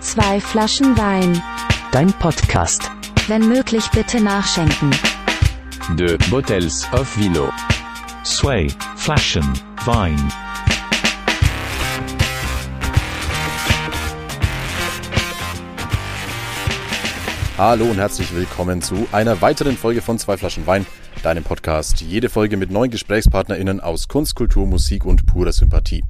Zwei Flaschen Wein. Dein Podcast. Wenn möglich bitte nachschenken. De Bottles of Vino. Sway, Flaschen, Vine. Hallo und herzlich willkommen zu einer weiteren Folge von Zwei Flaschen Wein, deinem Podcast. Jede Folge mit neuen GesprächspartnerInnen aus Kunst, Kultur, Musik und purer Sympathie.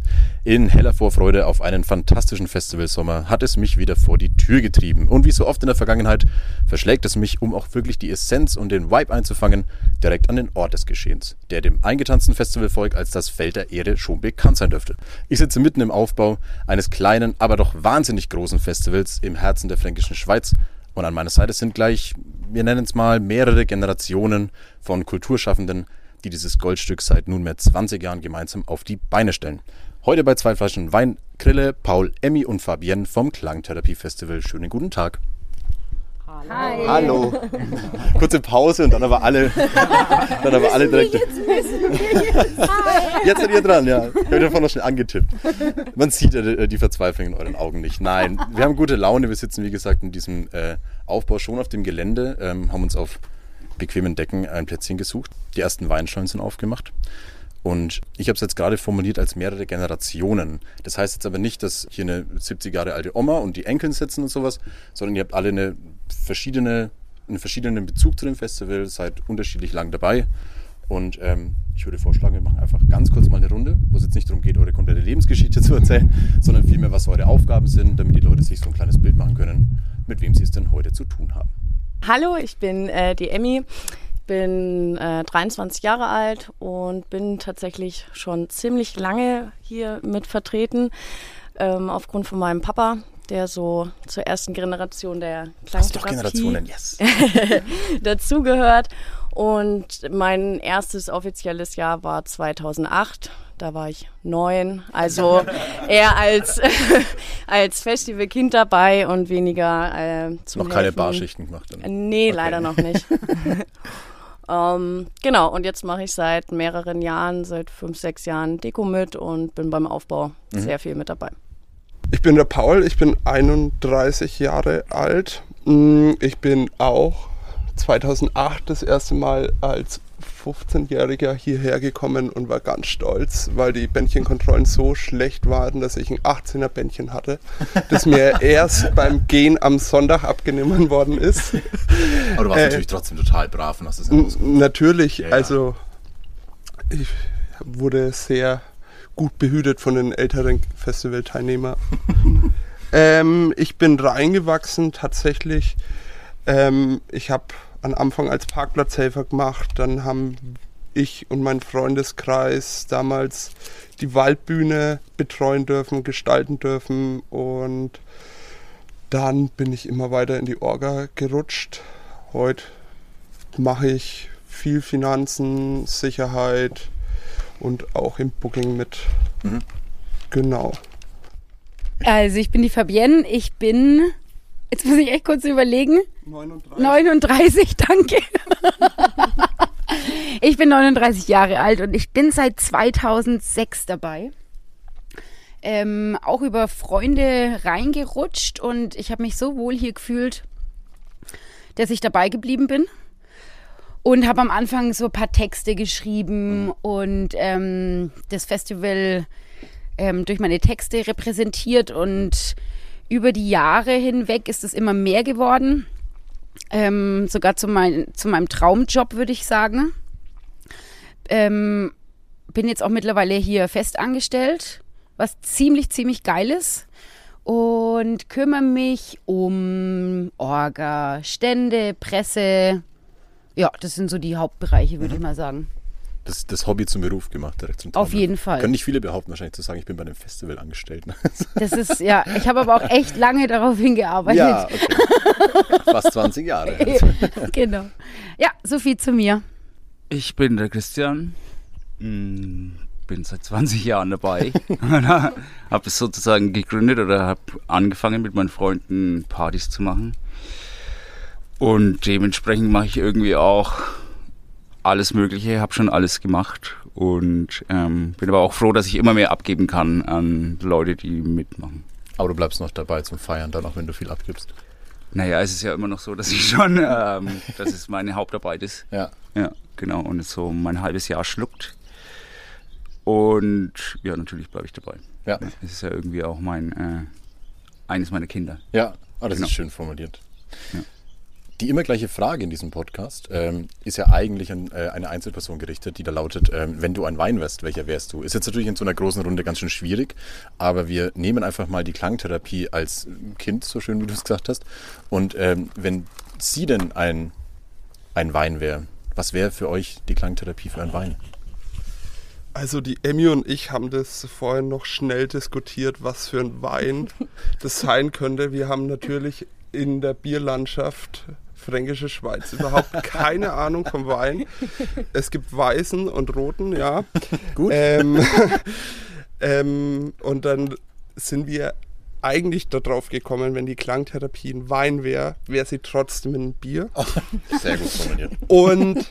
In heller Vorfreude auf einen fantastischen Festivalsommer hat es mich wieder vor die Tür getrieben. Und wie so oft in der Vergangenheit verschlägt es mich, um auch wirklich die Essenz und den Vibe einzufangen, direkt an den Ort des Geschehens, der dem eingetanzten Festivalvolk als das Feld der Erde schon bekannt sein dürfte. Ich sitze mitten im Aufbau eines kleinen, aber doch wahnsinnig großen Festivals im Herzen der fränkischen Schweiz und an meiner Seite sind gleich, wir nennen es mal, mehrere Generationen von Kulturschaffenden, die dieses Goldstück seit nunmehr 20 Jahren gemeinsam auf die Beine stellen. Heute bei zwei Flaschen Wein, Grille, Paul, Emmy und Fabienne vom Klangtherapie Festival. Schönen guten Tag. Hi. Hallo. Kurze Pause und dann aber alle, dann aber alle direkt. Jetzt seid ihr dran, ja. Ich habe davon noch schnell angetippt. Man sieht äh, die Verzweiflung in euren Augen nicht. Nein, wir haben gute Laune. Wir sitzen, wie gesagt, in diesem äh, Aufbau schon auf dem Gelände, ähm, haben uns auf bequemen Decken ein Plätzchen gesucht. Die ersten Weinschollen sind aufgemacht. Und ich habe es jetzt gerade formuliert als mehrere Generationen. Das heißt jetzt aber nicht, dass hier eine 70 Jahre alte Oma und die Enkeln sitzen und sowas, sondern ihr habt alle eine verschiedene, einen verschiedenen Bezug zu dem Festival, seid unterschiedlich lang dabei. Und ähm, ich würde vorschlagen, wir machen einfach ganz kurz mal eine Runde, wo es jetzt nicht darum geht, eure komplette Lebensgeschichte zu erzählen, sondern vielmehr, was eure Aufgaben sind, damit die Leute sich so ein kleines Bild machen können, mit wem sie es denn heute zu tun haben. Hallo, ich bin äh, die Emmy, bin äh, 23 Jahre alt und bin tatsächlich schon ziemlich lange hier mit vertreten, ähm, aufgrund von meinem Papa, der so zur ersten Generation der Klangtherapie yes. dazugehört. Und mein erstes offizielles Jahr war 2008. Da war ich neun, also eher als, als Festivalkind dabei und weniger äh, zum Noch keine Helfen. Barschichten gemacht. Dann. Nee, Okay. leider noch nicht. Ähm, genau, und jetzt mache ich seit mehreren Jahren, seit fünf, sechs Jahren Deko mit und bin beim Aufbau Mhm. sehr viel mit dabei. Ich bin der Paul, ich bin 31 Jahre alt. Mm, Ich bin auch 2008 das erste Mal als 15-Jähriger hierher gekommen und war ganz stolz, weil die Bändchenkontrollen so schlecht waren, dass ich ein 18er Bändchen hatte, das mir erst beim Gehen am Sonntag abgenommen worden ist. Aber du warst Äh, natürlich trotzdem total brav und hast es. Natürlich, Ja, ja. also ich wurde sehr gut behütet von den älteren Festivalteilnehmern. ähm, ich bin reingewachsen tatsächlich. Ähm, ich habe am Anfang als Parkplatzhelfer gemacht, dann haben ich und mein Freundeskreis damals die Waldbühne betreuen dürfen, gestalten dürfen und dann bin ich immer weiter in die Orga gerutscht. Heute mache ich viel Finanzen, Sicherheit und auch im Booking mit. Mhm. Genau. Also ich bin die Fabienne, ich bin, jetzt muss ich echt kurz überlegen, 39. 39, danke. ich bin 39 Jahre alt und ich bin seit 2006 dabei. Ähm, auch über Freunde reingerutscht und ich habe mich so wohl hier gefühlt, dass ich dabei geblieben bin. Und habe am Anfang so ein paar Texte geschrieben und ähm, das Festival ähm, durch meine Texte repräsentiert und über die Jahre hinweg ist es immer mehr geworden. Ähm, sogar zu, mein, zu meinem Traumjob, würde ich sagen. Ähm, bin jetzt auch mittlerweile hier fest angestellt, was ziemlich, ziemlich geil ist. Und kümmere mich um Orga, Stände, Presse. Ja, das sind so die Hauptbereiche, würde ich mal sagen. Das, das Hobby zum Beruf gemacht, direkt zum Auf Traum. jeden Fall. Können nicht viele behaupten, wahrscheinlich zu sagen, ich bin bei einem Festival angestellt. ne? Das ist, ja, ich habe aber auch echt lange darauf hingearbeitet. ja, okay. Fast 20 Jahre. genau. Ja, so viel zu mir. Ich bin der Christian, mm, bin seit 20 Jahren dabei. habe es sozusagen gegründet oder habe angefangen mit meinen Freunden Partys zu machen. Und dementsprechend mache ich irgendwie auch alles Mögliche, habe schon alles gemacht und ähm, bin aber auch froh, dass ich immer mehr abgeben kann an Leute, die mitmachen. Aber du bleibst noch dabei zum Feiern, dann auch wenn du viel abgibst. Naja, es ist ja immer noch so, dass ich schon, ähm, dass es meine Hauptarbeit ist. Ja. Ja, genau. Und es so mein halbes Jahr schluckt. Und ja, natürlich bleibe ich dabei. Ja. Es ist ja irgendwie auch mein, äh, eines meiner Kinder. Ja, ah, das Genau. ist schön formuliert. Ja. Die immer gleiche Frage in diesem Podcast ähm, ist ja eigentlich an äh, eine Einzelperson gerichtet, die da lautet, ähm, wenn du ein Wein wärst, welcher wärst du? Ist jetzt natürlich in so einer großen Runde ganz schön schwierig, aber wir nehmen einfach mal die Klangtherapie als Kind, so schön wie du es gesagt hast. Und ähm, wenn sie denn ein, ein Wein wäre, was wäre für euch die Klangtherapie für ein Wein? Also die Emmy und ich haben das vorhin noch schnell diskutiert, was für ein Wein das sein könnte. Wir haben natürlich in der Bierlandschaft Fränkische Schweiz überhaupt keine Ahnung vom Wein. Es gibt weißen und roten, ja. Gut. Ähm, ähm, und dann sind wir eigentlich darauf gekommen, wenn die Klangtherapie ein Wein wäre, wäre sie trotzdem ein Bier. Sehr gut formuliert. Und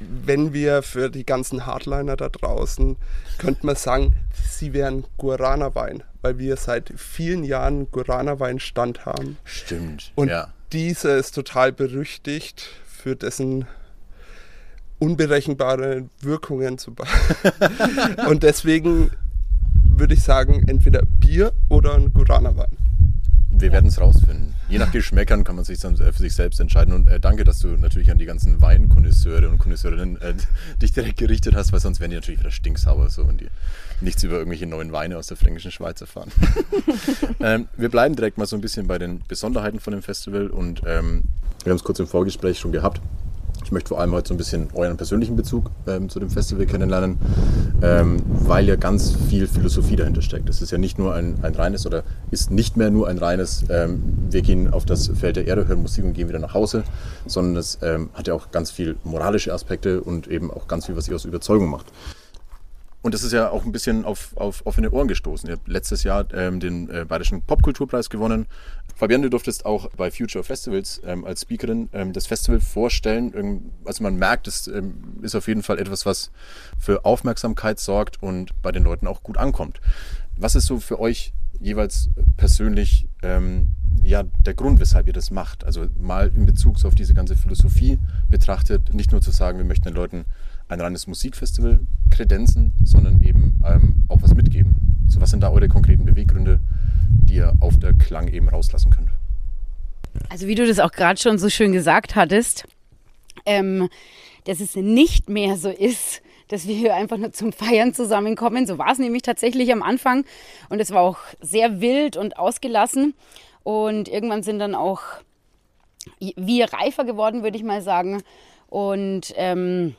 wenn wir für die ganzen Hardliner da draußen, könnte man sagen, sie wären Guarana-Wein, weil wir seit vielen Jahren Guarana-Wein-Stand haben. Stimmt. Und ja. Dieser ist total berüchtigt für dessen unberechenbare Wirkungen zu Und deswegen würde ich sagen, entweder Bier oder ein Guarana-Wein. Wir werden es rausfinden. Je nach Geschmäckern kann man sich dann äh, für sich selbst entscheiden. Und äh, danke, dass du natürlich an die ganzen Weinkonnoisseure und Konnoisseurinnen äh, dich direkt gerichtet hast, weil sonst wären die natürlich wieder stinksauer, so wenn die nichts über irgendwelche neuen Weine aus der fränkischen Schweiz erfahren. ähm, wir bleiben direkt mal so ein bisschen bei den Besonderheiten von dem Festival und ähm, wir haben es kurz im Vorgespräch schon gehabt. Ich möchte vor allem heute so ein bisschen euren persönlichen Bezug ähm, zu dem Festival kennenlernen, ähm, weil ja ganz viel Philosophie dahinter steckt. Es ist ja nicht nur ein, ein reines oder ist nicht mehr nur ein reines, ähm, wir gehen auf das Feld der Erde, hören Musik und gehen wieder nach Hause, sondern es ähm, hat ja auch ganz viel moralische Aspekte und eben auch ganz viel, was ihr aus Überzeugung macht. Und das ist ja auch ein bisschen auf, auf offene Ohren gestoßen. Ihr habt letztes Jahr ähm, den äh, Bayerischen Popkulturpreis gewonnen. Fabian, du durftest auch bei Future Festivals ähm, als Speakerin ähm, das Festival vorstellen. Ähm, also man merkt, es ähm, ist auf jeden Fall etwas, was für Aufmerksamkeit sorgt und bei den Leuten auch gut ankommt. Was ist so für euch jeweils persönlich ähm, ja, der Grund, weshalb ihr das macht? Also mal in Bezug auf diese ganze Philosophie betrachtet, nicht nur zu sagen, wir möchten den Leuten ein reines Musikfestival kredenzen, sondern eben ähm, auch was mitgeben. So, was sind da eure konkreten Beweggründe, die ihr auf der Klang eben rauslassen könnt? Also wie du das auch gerade schon so schön gesagt hattest, ähm, dass es nicht mehr so ist, dass wir hier einfach nur zum Feiern zusammenkommen. So war es nämlich tatsächlich am Anfang und es war auch sehr wild und ausgelassen und irgendwann sind dann auch wir reifer geworden, würde ich mal sagen und ähm,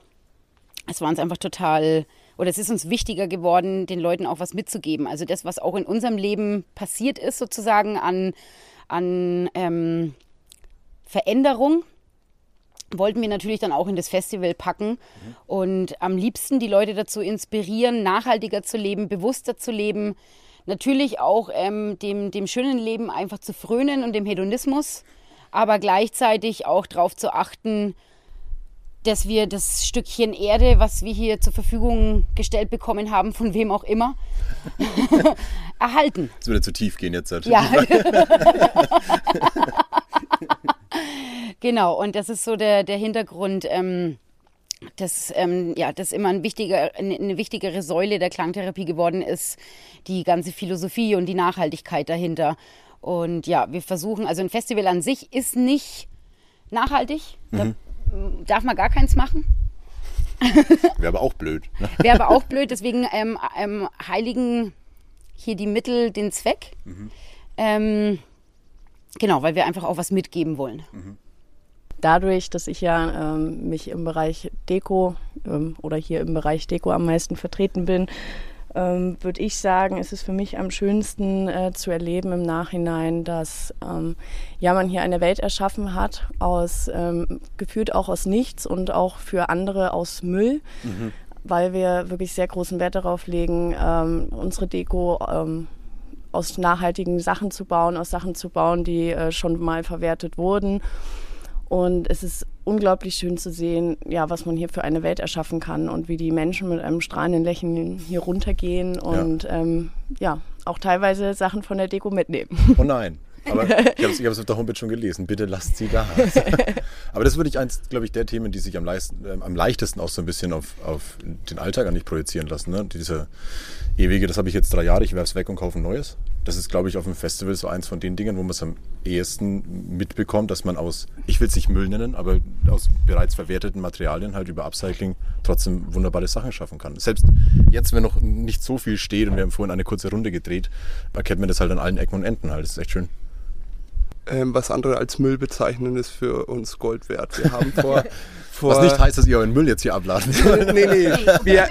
es war uns einfach total oder es ist uns wichtiger geworden, den Leuten auch was mitzugeben. Also das, was auch in unserem Leben passiert ist, sozusagen an, an ähm, Veränderung, wollten wir natürlich dann auch in das Festival packen und am liebsten die Leute dazu inspirieren, nachhaltiger zu leben, bewusster zu leben, natürlich auch ähm, dem, dem schönen Leben einfach zu frönen und dem Hedonismus, aber gleichzeitig auch darauf zu achten, dass wir das Stückchen Erde, was wir hier zur Verfügung gestellt bekommen haben, von wem auch immer, erhalten. Das würde zu tief gehen jetzt. halt. Ja. genau, und das ist so der, der Hintergrund, ähm, dass ähm, ja, das immer ein wichtiger, eine, wichtigere Säule der Klangtherapie geworden ist, die ganze Philosophie und die Nachhaltigkeit dahinter. Und ja, wir versuchen, also ein Festival an sich ist nicht nachhaltig. Da Mhm. Darf man gar keins machen. Wäre aber auch blöd. Ne? Wäre aber auch blöd, deswegen ähm, ähm, heiligen hier die Mittel den Zweck. Ähm, genau, weil wir einfach auch was mitgeben wollen. Dadurch, dass ich ja ähm, mich im Bereich Deko ähm, oder hier im Bereich Deko am meisten vertreten bin, ähm, würde ich sagen, ist es für mich am schönsten äh, zu erleben im Nachhinein, dass ähm, ja man hier eine Welt erschaffen hat aus ähm, gefühlt auch aus nichts und auch für andere aus Müll, weil wir wirklich sehr großen Wert darauf legen, ähm, unsere Deko ähm, aus nachhaltigen Sachen zu bauen, aus Sachen zu bauen, die äh, schon mal verwertet wurden. Und es ist unglaublich schön zu sehen, ja, was man hier für eine Welt erschaffen kann und wie die Menschen mit einem strahlenden Lächeln hier runtergehen und ja, ähm, ja auch teilweise Sachen von der Deko mitnehmen. Oh nein. Aber ich habe es auf der Homepage schon gelesen. Bitte lasst sie da. Aber das würde ich eins, glaube ich, der Themen, die sich am, leisten, äh, am leichtesten auch so ein bisschen auf, auf den Alltag an nicht projizieren lassen. Ne? Diese ewige, das habe ich jetzt drei Jahre, ich werfe es weg und kaufe ein neues. Das ist, glaube ich, auf dem Festival so eins von den Dingen, wo man es am ehesten mitbekommt, dass man aus, ich will es nicht Müll nennen, aber aus bereits verwerteten Materialien halt über Upcycling trotzdem wunderbare Sachen schaffen kann. Selbst jetzt, wenn noch nicht so viel steht und wir haben vorhin eine kurze Runde gedreht, erkennt man das halt an allen Ecken und Enden halt. Das ist echt schön ähm, was andere als Müll bezeichnen, ist für uns Gold wert. Wir haben vor, vor was nicht heißt, dass ihr euren Müll jetzt hier abladen sollt. nee, nee. Wir,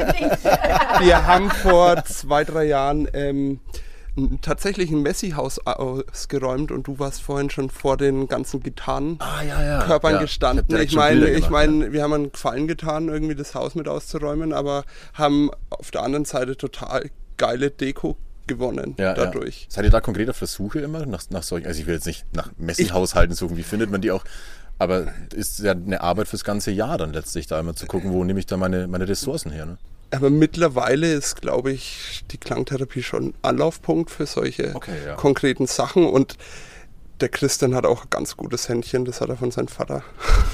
wir haben vor zwei, drei Jahren ähm, tatsächlich ein Messi-Haus ausgeräumt und du warst vorhin schon vor den ganzen Gitarrenkörpern ah, ja, ja. ja, gestanden. Ich, ich meine, ich meine, wir haben einen Gefallen getan, irgendwie das Haus mit auszuräumen, aber haben auf der anderen Seite total geile Deko gewonnen ja, dadurch. Ja. Seid ihr da konkret auf der Suche immer nach, nach solchen, also ich will jetzt nicht nach Messi-Haushalten suchen, wie findet man die auch? Aber ist ja eine Arbeit fürs ganze Jahr dann letztlich, da immer zu gucken, wo nehme ich da meine, meine Ressourcen her. Ne? Aber mittlerweile ist, glaube ich, die Klangtherapie schon Anlaufpunkt für solche okay, ja. konkreten Sachen und der Christian hat auch ein ganz gutes Händchen, das hat er von seinem Vater.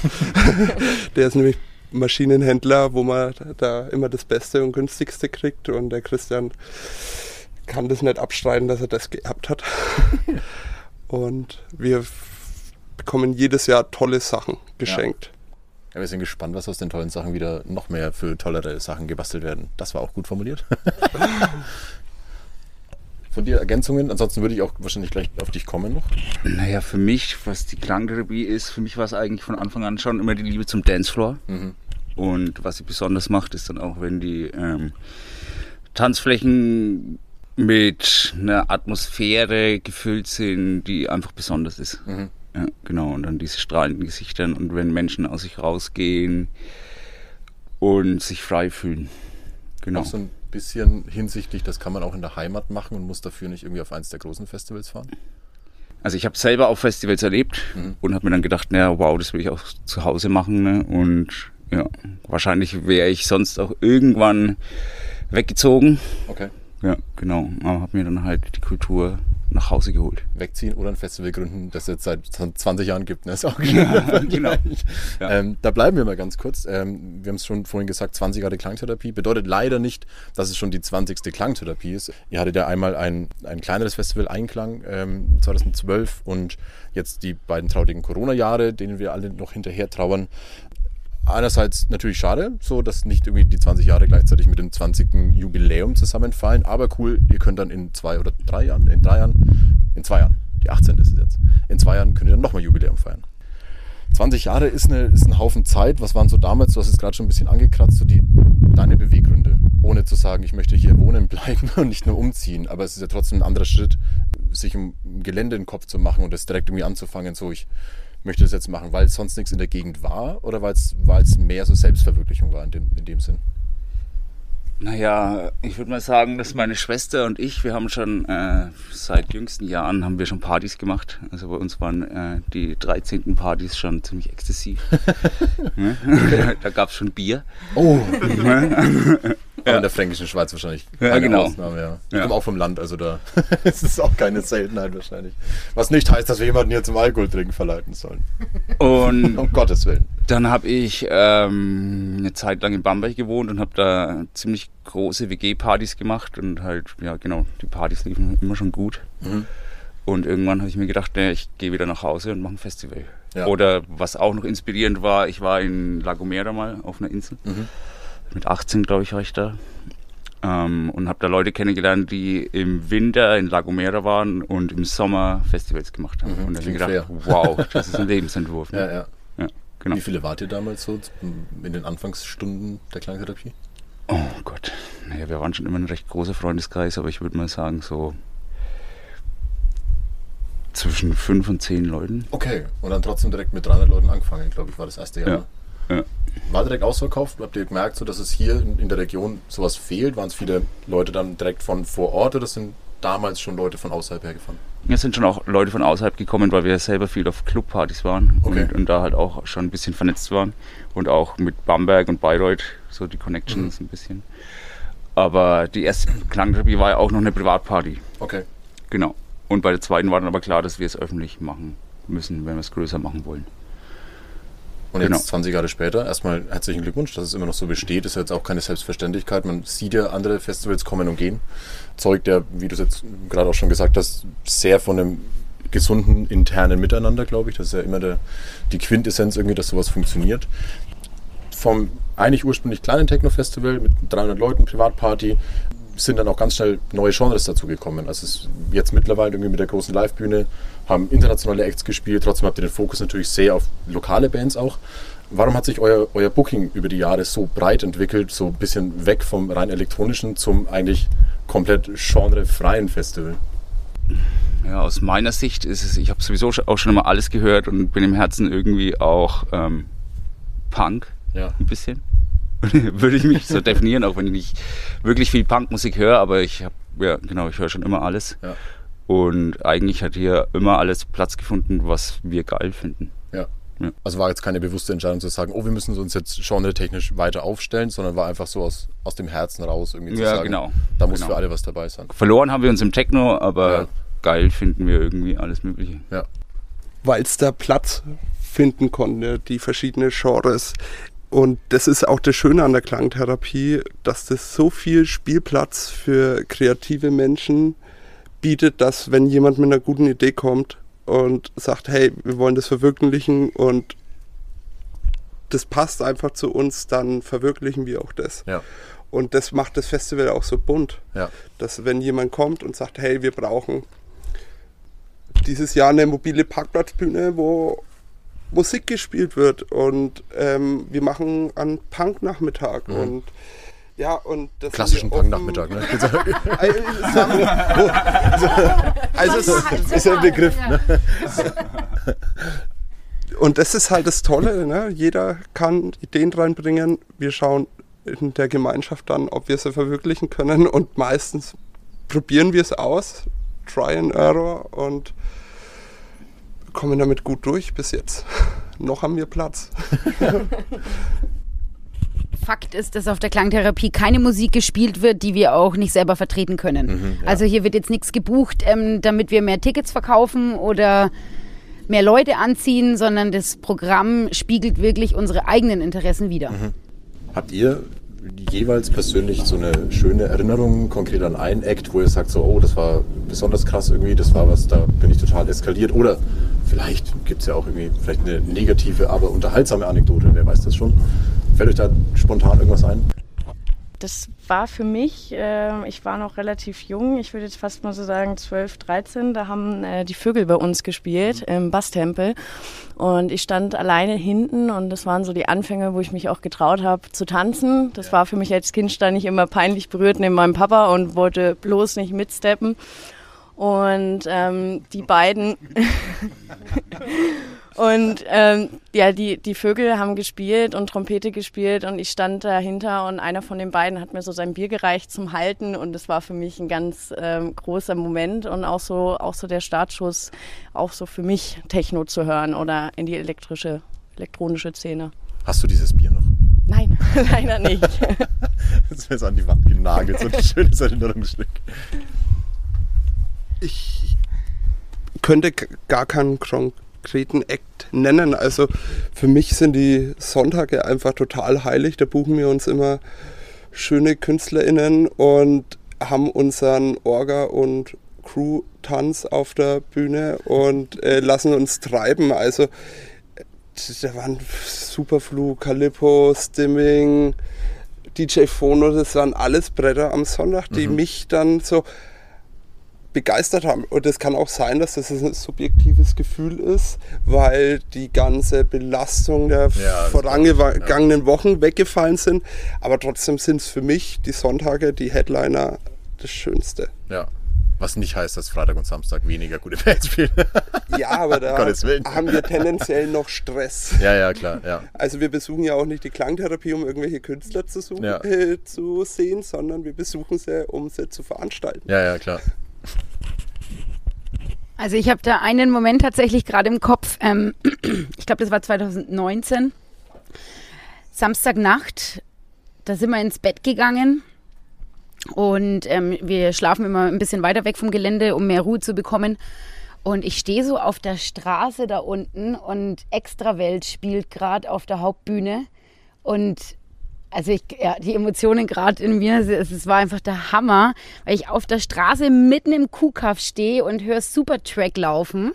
der ist nämlich Maschinenhändler, wo man da immer das Beste und günstigste kriegt und der Christian kann das nicht abstreiten, dass er das geerbt hat. und wir bekommen jedes Jahr tolle Sachen geschenkt. Ja. Wir sind gespannt, was aus den tollen Sachen wieder noch mehr für tollere Sachen gebastelt werden. Das war auch gut formuliert. Von dir Ergänzungen? Ansonsten würde ich auch wahrscheinlich gleich auf dich kommen noch. Naja, für mich, was die Klangtherapie ist, für mich war es eigentlich von Anfang an schon immer die Liebe zum Dancefloor. Mhm. Und was sie besonders macht, ist dann auch, wenn die ähm, Tanzflächen mit einer Atmosphäre gefüllt sind, die einfach besonders ist. Mhm. Ja, genau. Und dann diese strahlenden Gesichter und wenn Menschen aus sich rausgehen und sich frei fühlen. Genau. Auch so ein bisschen hinsichtlich, das kann man auch in der Heimat machen und muss dafür nicht irgendwie auf eins der großen Festivals fahren? Also ich habe selber auch Festivals erlebt mhm. und habe mir dann gedacht, naja, wow, das will ich auch zu Hause machen. Ne? Und ja, wahrscheinlich wäre ich sonst auch irgendwann weggezogen. Okay. Ja, genau. Aber habe mir dann halt die Kultur nach Hause geholt. Wegziehen oder ein Festival gründen, das es jetzt seit 20 Jahren gibt. Ne? Ist auch ja, genau. Ja. Ähm, da bleiben wir mal ganz kurz. Ähm, wir haben es schon vorhin gesagt, 20 Jahre Klangtherapie. Bedeutet leider nicht, dass es schon die 20. Klangtherapie ist. Ihr hattet ja einmal ein, ein kleineres Festival, Einklang, ähm, 2012 und jetzt die beiden traurigen Corona-Jahre, denen wir alle noch hinterher trauern einerseits natürlich schade, so dass nicht irgendwie die 20 Jahre gleichzeitig mit dem 20. Jubiläum zusammenfallen, aber cool, ihr könnt dann in zwei oder drei Jahren, in drei Jahren, in zwei Jahren, die 18 ist es jetzt, in zwei Jahren könnt ihr dann nochmal Jubiläum feiern. 20 Jahre ist, eine, ist ein Haufen Zeit. Was waren so damals, du hast es gerade schon ein bisschen angekratzt, so die, deine Beweggründe? Ohne zu sagen, ich möchte hier wohnen bleiben und nicht nur umziehen. Aber es ist ja trotzdem ein anderer Schritt, sich um Gelände in den Kopf zu machen und das direkt irgendwie anzufangen. So, ich möchte das jetzt machen, weil sonst nichts in der Gegend war oder weil es mehr so Selbstverwirklichung war in dem, in dem Sinn? Naja, ich würde mal sagen, dass meine Schwester und ich, wir haben schon äh, seit jüngsten Jahren haben wir schon Partys gemacht. Also bei uns waren äh, die 13. Partys schon ziemlich exzessiv. Da gab es schon Bier. Oh. Ja. in der fränkischen Schweiz wahrscheinlich. Ja, genau. Ausnahme, ja. Ich ja. komme auch vom Land, also da ist es auch keine Seltenheit wahrscheinlich. Was nicht heißt, dass wir jemanden hier zum Alkohol trinken verleiten sollen. Und um Gottes Willen. Dann habe ich ähm, eine Zeit lang in Bamberg gewohnt und habe da ziemlich große WG-Partys gemacht und halt, ja genau, die Partys liefen immer schon gut. Mhm. Und irgendwann habe ich mir gedacht, nee, ich gehe wieder nach Hause und mache ein Festival. Ja. Oder was auch noch inspirierend war, ich war in La Gomera mal auf einer Insel. Mhm mit 18, glaube ich, war ich da. Ähm, und habe da Leute kennengelernt, die im Winter in La Gomera waren und im Sommer Festivals gemacht haben. Mhm, und da habe ich gedacht, fair. wow, das ist ein Lebensentwurf. Ne? Ja, ja. Genau. Wie viele wart ihr damals so in den Anfangsstunden der Klangtherapie? Oh Gott, naja, wir waren schon immer ein recht großer Freundeskreis, aber ich würde mal sagen, so zwischen fünf und zehn Leuten. Okay, und dann trotzdem direkt mit 300 Leuten angefangen, glaube ich, war das erste Jahr. Ja. Ja. War direkt ausverkauft? Habt ihr gemerkt, so, dass es hier in der Region sowas fehlt? Waren es viele Leute dann direkt von vor Ort oder sind damals schon Leute von außerhalb hergefahren? Es sind schon auch Leute von außerhalb gekommen, weil wir selber viel auf Clubpartys waren Okay. und, und da halt auch schon ein bisschen vernetzt waren. Und auch mit Bamberg und Bayreuth, so die Mhm. Connections ein bisschen. Aber die erste Klangtherapie war ja auch noch eine Privatparty. Okay. Genau. Und bei der zweiten war dann aber klar, dass wir es öffentlich machen müssen, wenn wir es größer machen wollen. Und jetzt Genau. 20 Jahre später, erstmal herzlichen Glückwunsch, dass es immer noch so besteht. Ist ja jetzt auch keine Selbstverständlichkeit. Man sieht ja andere Festivals kommen und gehen. Zeugt ja, wie du es jetzt gerade auch schon gesagt hast, sehr von einem gesunden internen Miteinander, glaube ich. Das ist ja immer der, die Quintessenz irgendwie, dass sowas funktioniert. Vom eigentlich ursprünglich kleinen Techno-Festival mit 300 Leuten, Privatparty, sind dann auch ganz schnell neue Genres dazu gekommen. Also es ist jetzt mittlerweile irgendwie mit der großen Livebühne, haben internationale Acts gespielt, trotzdem habt ihr den Fokus natürlich sehr auf lokale Bands auch. Warum hat sich euer, euer Booking über die Jahre so breit entwickelt, so ein bisschen weg vom rein elektronischen zum eigentlich komplett genrefreien Festival? Ja, aus meiner Sicht ist es, ich habe sowieso auch schon immer alles gehört und bin im Herzen irgendwie auch ähm, Punk, Ja. ein bisschen. Würde ich mich so definieren, auch wenn ich nicht wirklich viel Punkmusik höre, aber ich habe, ja genau, ich höre schon immer alles. Ja. Und eigentlich hat hier immer alles Platz gefunden, was wir geil finden. Ja. Ja. Also war jetzt keine bewusste Entscheidung zu sagen, oh, wir müssen uns jetzt genre-technisch weiter aufstellen, sondern war einfach so aus, aus dem Herzen raus irgendwie zu Ja, sagen, genau. da muss Genau. für alle was dabei sein. Verloren haben wir uns im Techno, aber Ja. geil finden wir irgendwie alles Mögliche. Ja. weil es da Platz finden konnte, die verschiedenen Genres. Und das ist auch das Schöne an der Klangtherapie, dass das so viel Spielplatz für kreative Menschen bietet, dass wenn jemand mit einer guten Idee kommt und sagt, hey, wir wollen das verwirklichen und das passt einfach zu uns, dann verwirklichen wir auch das. Ja. Und das macht das Festival auch so bunt Ja. dass wenn jemand kommt und sagt, hey, wir brauchen dieses Jahr eine mobile Parkplatzbühne, wo Musik gespielt wird und ähm, wir machen einen Punk-Nachmittag und ja, und das Mhm. Klassischen Punk-Nachmittag, ne? Also, es ist, ist ja ein Begriff. Ne? Und das ist halt das Tolle, ne? jeder kann Ideen reinbringen. Wir schauen in der Gemeinschaft dann, ob wir sie verwirklichen können und meistens probieren wir es aus, Try and Error und kommen damit gut durch bis jetzt. Noch haben wir Platz. Fakt ist, dass auf der Klangtherapie keine Musik gespielt wird, die wir auch nicht selber vertreten können. Also hier wird jetzt nichts gebucht, ähm, damit wir mehr Tickets verkaufen oder mehr Leute anziehen, sondern das Programm spiegelt wirklich unsere eigenen Interessen wider. Habt ihr jeweils persönlich so eine schöne Erinnerung konkret an einen Act, wo ihr sagt so, oh, das war besonders krass irgendwie, das war was, da bin ich total eskaliert oder vielleicht gibt es ja auch irgendwie vielleicht eine negative, aber unterhaltsame Anekdote, wer weiß das schon. Fällt euch da spontan irgendwas ein? Das war für mich, äh, ich war noch relativ jung, ich würde jetzt fast mal so sagen 12, 13, da haben äh, die Vögel bei uns gespielt im Basstempel und ich stand alleine hinten und das waren so die Anfänge, wo ich mich auch getraut habe zu tanzen. Das war für mich als Kind, stand ich immer peinlich berührt neben meinem Papa und wollte bloß nicht mitsteppen. Und ähm, die beiden und ähm, ja, die, die Vögel haben gespielt und Trompete gespielt und ich stand dahinter und einer von den beiden hat mir so sein Bier gereicht zum Halten und das war für mich ein ganz ähm, großer Moment und auch so, auch so der Startschuss, auch so für mich Techno zu hören oder in die elektrische, elektronische Szene. Hast du dieses Bier noch? Nein, leider nicht. Das wäre so an die Wand genagelt, so ein schönes Erinnerungsstück. Ich könnte gar keinen konkreten Act nennen. Also für mich sind die Sonntage einfach total heilig. Da buchen wir uns immer schöne KünstlerInnen und haben unseren Orga- und Crew-Tanz auf der Bühne und äh, lassen uns treiben. Also da waren Superflu, Calippo, Stimming, DJ Phono, das waren alles Bretter am Sonntag, die mich dann so begeistert haben. Und es kann auch sein, dass das ein subjektives Gefühl ist, weil die ganze Belastung der Ja, vorangegangenen Wochen weggefallen sind. Aber trotzdem sind es für mich die Sonntage, die Headliner, das Schönste. Ja. Was nicht heißt, dass Freitag und Samstag weniger gute Bands spielen. Ja, aber da haben wir tendenziell noch Stress. ja, ja, klar, ja. Also wir besuchen ja auch nicht die Klangtherapie, um irgendwelche Künstler zu, suchen, Ja. äh, zu sehen, sondern wir besuchen sie, um sie zu veranstalten. Ja, ja, klar. Also ich habe da einen Moment tatsächlich gerade im Kopf. Ähm, ich glaube, das war 2019. Samstagnacht, da sind wir ins Bett gegangen und ähm, wir schlafen immer ein bisschen weiter weg vom Gelände, um mehr Ruhe zu bekommen. Und ich stehe so auf der Straße da unten und Extrawelt spielt gerade auf der Hauptbühne. Und also ich, ja, die Emotionen gerade in mir, es, es war einfach der Hammer, weil ich auf der Straße mitten im Kuhkaff stehe und höre Supertrack laufen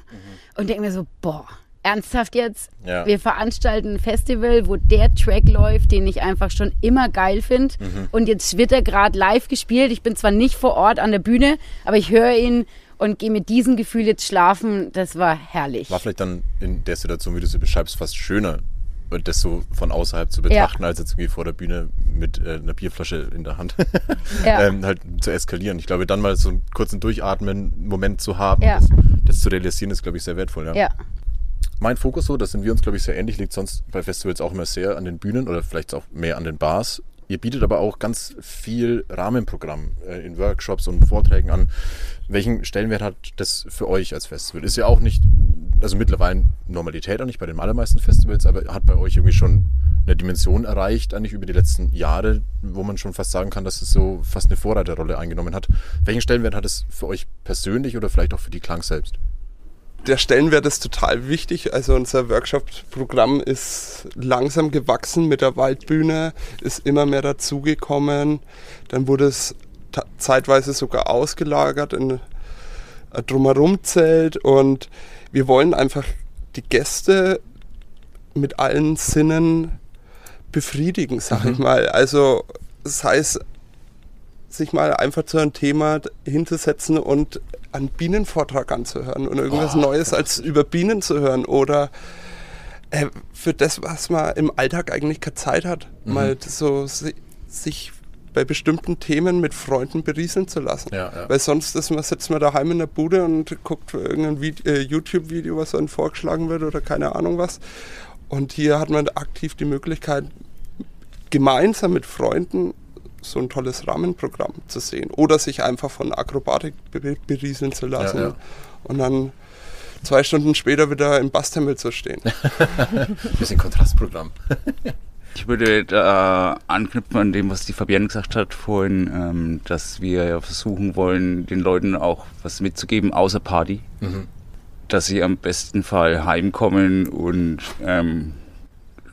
und denke mir so, boah, ernsthaft jetzt? Ja. Wir veranstalten ein Festival, wo der Track läuft, den ich einfach schon immer geil finde. Und jetzt wird er gerade live gespielt. Ich bin zwar nicht vor Ort an der Bühne, aber ich höre ihn und gehe mit diesem Gefühl jetzt schlafen. Das war herrlich. War vielleicht dann in der Situation, wie du sie beschreibst, fast schöner, das so von außerhalb zu betrachten, als jetzt irgendwie vor der Bühne mit äh, einer Bierflasche in der Hand Ja. ähm, halt zu eskalieren. Ich glaube, dann mal so einen kurzen Durchatmen-Moment zu haben, Ja. das, das zu realisieren, ist, glaube ich, sehr wertvoll. Ja. ja. Mein Fokus so, das sind wir uns, glaube ich, sehr ähnlich, liegt sonst bei Festivals auch immer sehr an den Bühnen oder vielleicht auch mehr an den Bars. Ihr bietet aber auch ganz viel Rahmenprogramm äh, in Workshops und Vorträgen an. Welchen Stellenwert hat das für euch als Festival? Ist ja auch nicht, also mittlerweile Normalität eigentlich bei den allermeisten Festivals, aber hat bei euch irgendwie schon eine Dimension erreicht, eigentlich über die letzten Jahre, wo man schon fast sagen kann, dass es so fast eine Vorreiterrolle eingenommen hat. Welchen Stellenwert hat es für euch persönlich oder vielleicht auch für die Klang selbst? der Stellenwert ist total wichtig. Also unser Workshop-Programm ist langsam gewachsen mit der Waldbühne, ist immer mehr dazugekommen. Dann wurde es zeitweise sogar ausgelagert in Drumherum-Zelt und wir wollen einfach die Gäste mit allen Sinnen befriedigen, sag ich mal. Also sei es sich mal einfach zu einem Thema hinzusetzen und einen Bienenvortrag anzuhören und irgendwas Neues als über Bienen zu hören oder äh, für das, was man im Alltag eigentlich keine Zeit hat, mal so si sich bei bestimmten Themen mit Freunden berieseln zu lassen. Ja, ja. Weil sonst ist man, sitzt man daheim in der Bude und guckt irgendein äh, YouTube-Video, was einem vorgeschlagen wird oder keine Ahnung was. Und hier hat man aktiv die Möglichkeit, gemeinsam mit Freunden so ein tolles Rahmenprogramm zu sehen oder sich einfach von Akrobatik be berieseln zu lassen Ja, und dann zwei Stunden später wieder im Basstempel zu stehen. Bisschen Kontrastprogramm. Ich würde da anknüpfen an dem, was die Fabienne gesagt hat vorhin, ähm, dass wir ja versuchen wollen, den Leuten auch was mitzugeben außer Party. Dass sie am besten Fall heimkommen und ähm,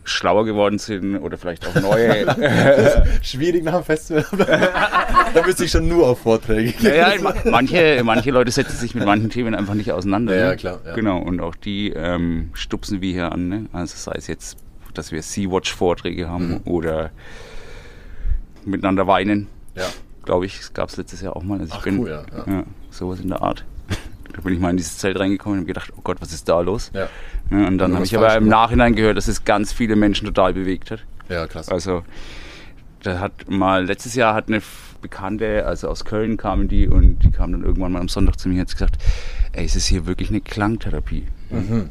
schlauer geworden sind oder vielleicht auch neue. Schwierig nach dem Festival. da müsste ich schon nur auf Vorträge gehen. ja, ja, ma- manche, manche Leute setzen sich mit manchen Themen einfach nicht auseinander. Ja, ne? ja, klar, ja. Genau, und auch die ähm, stupsen wir hier an. Ne? Also sei es jetzt, dass wir Sea-Watch-Vorträge haben Mhm. oder miteinander weinen. Ja. glaube ich. Das gab es letztes Jahr auch mal. Also ich Ach, bin, cool, ja, ja. sowas in der Art. da bin ich mal in dieses Zelt reingekommen und habe gedacht, oh Gott, was ist da los? Ja. Ja, und dann habe ich aber im. Nachhinein gehört, dass es ganz viele Menschen total bewegt hat. ja, krass. Also, da hat mal, letztes Jahr hat eine Bekannte, also aus Köln kamen die und die kam dann irgendwann mal am Sonntag zu mir und hat gesagt, ey, es ist hier wirklich eine Klangtherapie. Mhm.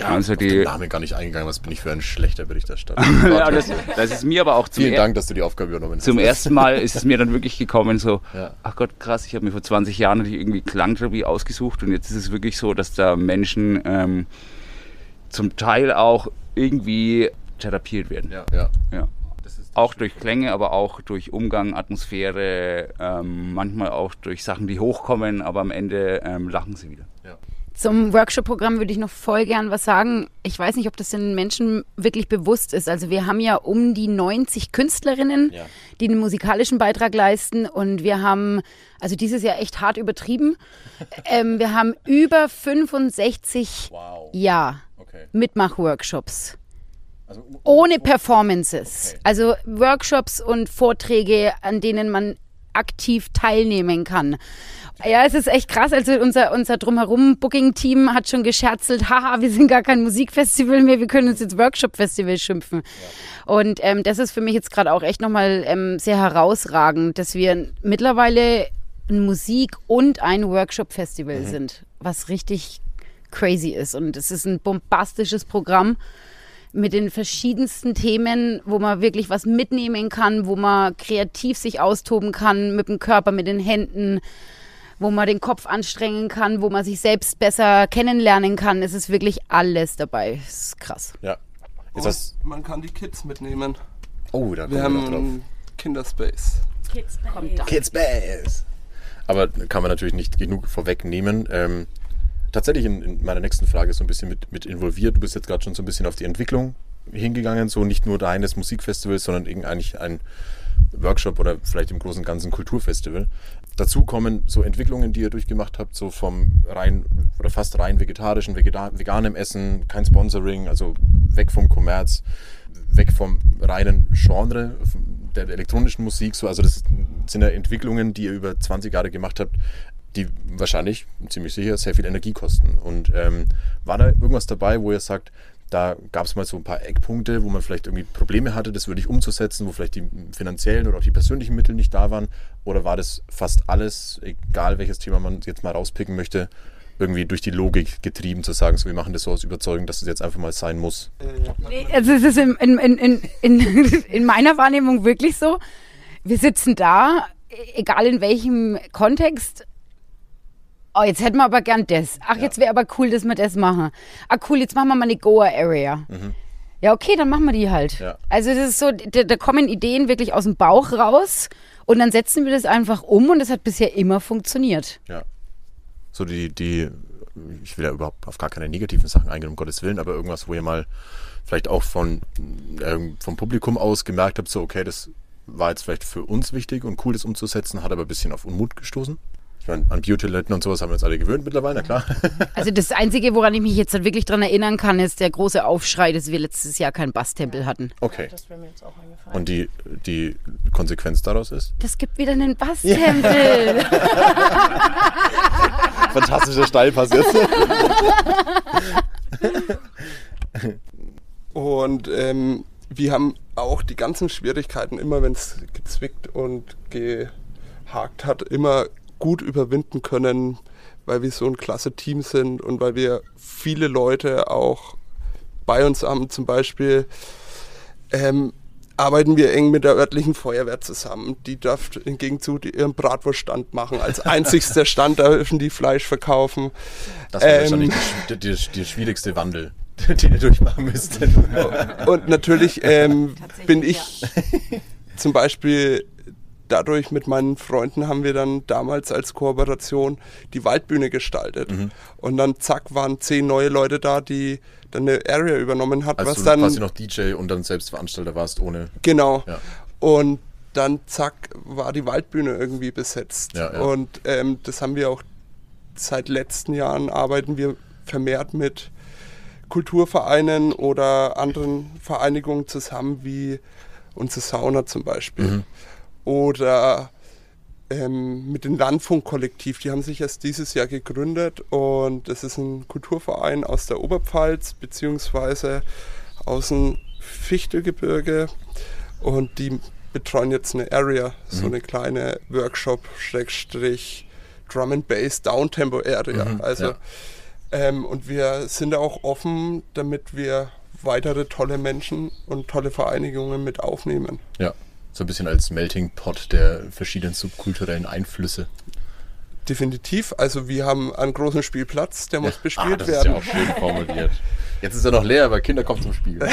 Ja, also auf den die, Namen gar nicht eingegangen. Was bin ich für ein schlechter Berichterstatter? ja, das, das ist mir aber auch zum, Vielen Dank, dass du die Aufgabe übernommen hast. zum ersten Mal ist es mir dann wirklich gekommen, so, Ja. ach Gott, krass, ich habe mir vor 20 Jahren irgendwie Klangtherapie ausgesucht und jetzt ist es wirklich so, dass da Menschen ähm, zum Teil auch irgendwie therapiert werden. Ja, ja. Ja. Auch durch Klänge, aber auch durch Umgang, Atmosphäre, ähm, manchmal auch durch Sachen, die hochkommen, aber am Ende ähm, lachen sie wieder. Zum Workshop-Programm würde ich noch voll gern was sagen. Ich weiß nicht, ob das den Menschen wirklich bewusst ist. Also wir haben ja um die 90 Künstlerinnen, Ja. die einen musikalischen Beitrag leisten und wir haben, also dieses Jahr echt hart übertrieben, ähm, wir haben über 65 Wow. ja, Okay. Mitmach-Workshops. Also, Ohne Performances. Also Workshops und Vorträge, an denen man aktiv teilnehmen kann. Ja, es ist echt krass. Also unser, unser Drumherum-Booking-Team hat schon gescherzelt, haha, wir sind gar kein Musikfestival mehr, wir können uns jetzt Workshop-Festival schimpfen. Und ähm, das ist für mich jetzt gerade auch echt nochmal ähm, sehr herausragend, dass wir mittlerweile ein Musik- und ein Workshop-Festival sind, was richtig crazy ist. Und es ist ein bombastisches Programm mit den verschiedensten Themen, wo man wirklich was mitnehmen kann, wo man kreativ sich austoben kann, mit dem Körper, mit den Händen, wo man den Kopf anstrengen kann, wo man sich selbst besser kennenlernen kann. Es ist wirklich alles dabei. Das ist krass. Ja. Und hast, man kann die Kids mitnehmen. oh, da kommen Wir wir haben noch drauf. Kinderspace. Kommt da. Kids Bass. Aber kann man natürlich nicht genug vorwegnehmen. Ähm, tatsächlich in, in meiner nächsten Frage so ein bisschen mit, mit involviert. Du bist jetzt gerade schon so ein bisschen auf die Entwicklung hingegangen, so nicht nur reines Musikfestival, sondern eigentlich ein Workshop oder vielleicht im Großen und Ganzen Kulturfestival. Dazu kommen so Entwicklungen, die ihr durchgemacht habt, so vom rein oder fast rein vegetarischen, vegeta veganem Essen, kein Sponsoring, also weg vom Kommerz, weg vom reinen Genre der elektronischen Musik. So, also das sind ja Entwicklungen, die ihr über 20 Jahre gemacht habt, die wahrscheinlich, ziemlich sicher, sehr viel Energie kosten. Und ähm, war da irgendwas dabei, wo ihr sagt, da gab es mal so ein paar Eckpunkte, wo man vielleicht irgendwie Probleme hatte, das wirklich umzusetzen, wo vielleicht die finanziellen oder auch die persönlichen Mittel nicht da waren? Oder war das fast alles, egal welches Thema man jetzt mal rauspicken möchte, irgendwie durch die Logik getrieben zu sagen, so wir machen das so aus Überzeugung, dass es jetzt einfach mal sein muss? Also es ist in, in, in, in, in, in meiner Wahrnehmung wirklich so. Wir sitzen da, e- egal in welchem Kontext. Oh, jetzt hätten wir aber gern das. Ach, jetzt wäre aber cool, dass wir das machen. Ah, cool, jetzt machen wir mal eine Goa-Area. Ja, okay, dann machen wir die halt. Ja. Also das ist so, da, da kommen Ideen wirklich aus dem Bauch raus und dann setzen wir das einfach um und das hat bisher immer funktioniert. Ja. So die, die, ich will ja überhaupt auf gar keine negativen Sachen eingehen, um Gottes Willen, aber irgendwas, wo ihr mal vielleicht auch von, ähm, vom Publikum aus gemerkt habt, so, okay, das war jetzt vielleicht für uns wichtig und cool, das umzusetzen, hat aber ein bisschen auf Unmut gestoßen. Ich meine, an Beauty-Letten und sowas haben wir uns alle gewöhnt mittlerweile, na klar. Also das Einzige, woran ich mich jetzt halt wirklich dran erinnern kann, ist der große Aufschrei, dass wir letztes Jahr keinen Basstempel hatten. Okay. Das wäre mir jetzt auch eingefallen. Und die, die Konsequenz daraus ist? Das gibt wieder einen Basstempel. Fantastischer Steilpass jetzt. Und ähm, wir haben auch die ganzen Schwierigkeiten, immer wenn es gezwickt und gehakt hat, immer gut überwinden können, weil wir so ein klasse Team sind und weil wir viele Leute auch bei uns haben. Zum Beispiel ähm, arbeiten wir eng mit der örtlichen Feuerwehr zusammen. Die darf im Gegenzug ihren Bratwurststand machen. Als einzigster Stand dürfen die Fleisch verkaufen. Das wäre Ähm. wahrscheinlich der, schwierigste Wandel, den ihr durchmachen müsstet. Und natürlich ähm, bin ich zum Beispiel dadurch mit meinen Freunden haben wir dann damals als Kooperation die Waldbühne gestaltet. Mhm. Und dann zack waren zehn neue Leute da, die dann eine Area übernommen hat, Als was du dann quasi noch DJ und dann selbst Veranstalter warst, ohne. genau. Ja. Und dann zack war die Waldbühne irgendwie besetzt. Ja, ja. Und ähm, das haben wir auch seit letzten Jahren arbeiten wir vermehrt mit Kulturvereinen oder anderen Vereinigungen zusammen, wie unsere Sauna zum Beispiel. Mhm. Oder ähm, mit dem Landfunkkollektiv, die haben sich erst dieses Jahr gegründet und das ist ein Kulturverein aus der Oberpfalz beziehungsweise aus dem Fichtelgebirge und die betreuen jetzt eine Area, so eine kleine Workshop, Schrägstrich, Drum and Bass, Downtempo Area. Mhm, also ja. ähm, und wir sind da auch offen, damit wir weitere tolle Menschen und tolle Vereinigungen mit aufnehmen. Ja. So ein bisschen als Melting Pot der verschiedenen subkulturellen Einflüsse. Definitiv. Also wir haben einen großen Spielplatz, der muss ah, bespielt das werden. ist ja auch schön formuliert. Jetzt ist er noch leer, aber Kinder kommen zum Spiel.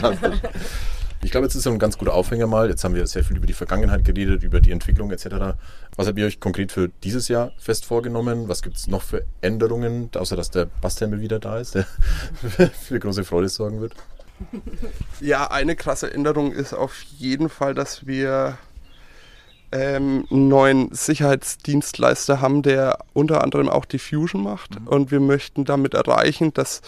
Das. Ich glaube, jetzt ist so ein ganz guter Aufhänger mal. Jetzt haben wir sehr viel über die Vergangenheit geredet, über die Entwicklung etc. Was habt ihr euch konkret für dieses Jahr fest vorgenommen? Was gibt es noch für Änderungen, außer dass der Basstempel wieder da ist, der für große Freude sorgen wird? Ja, eine krasse Änderung ist auf jeden Fall, dass wir ähm, einen neuen Sicherheitsdienstleister haben, der unter anderem auch die Fusion macht. Und wir möchten damit erreichen, dass,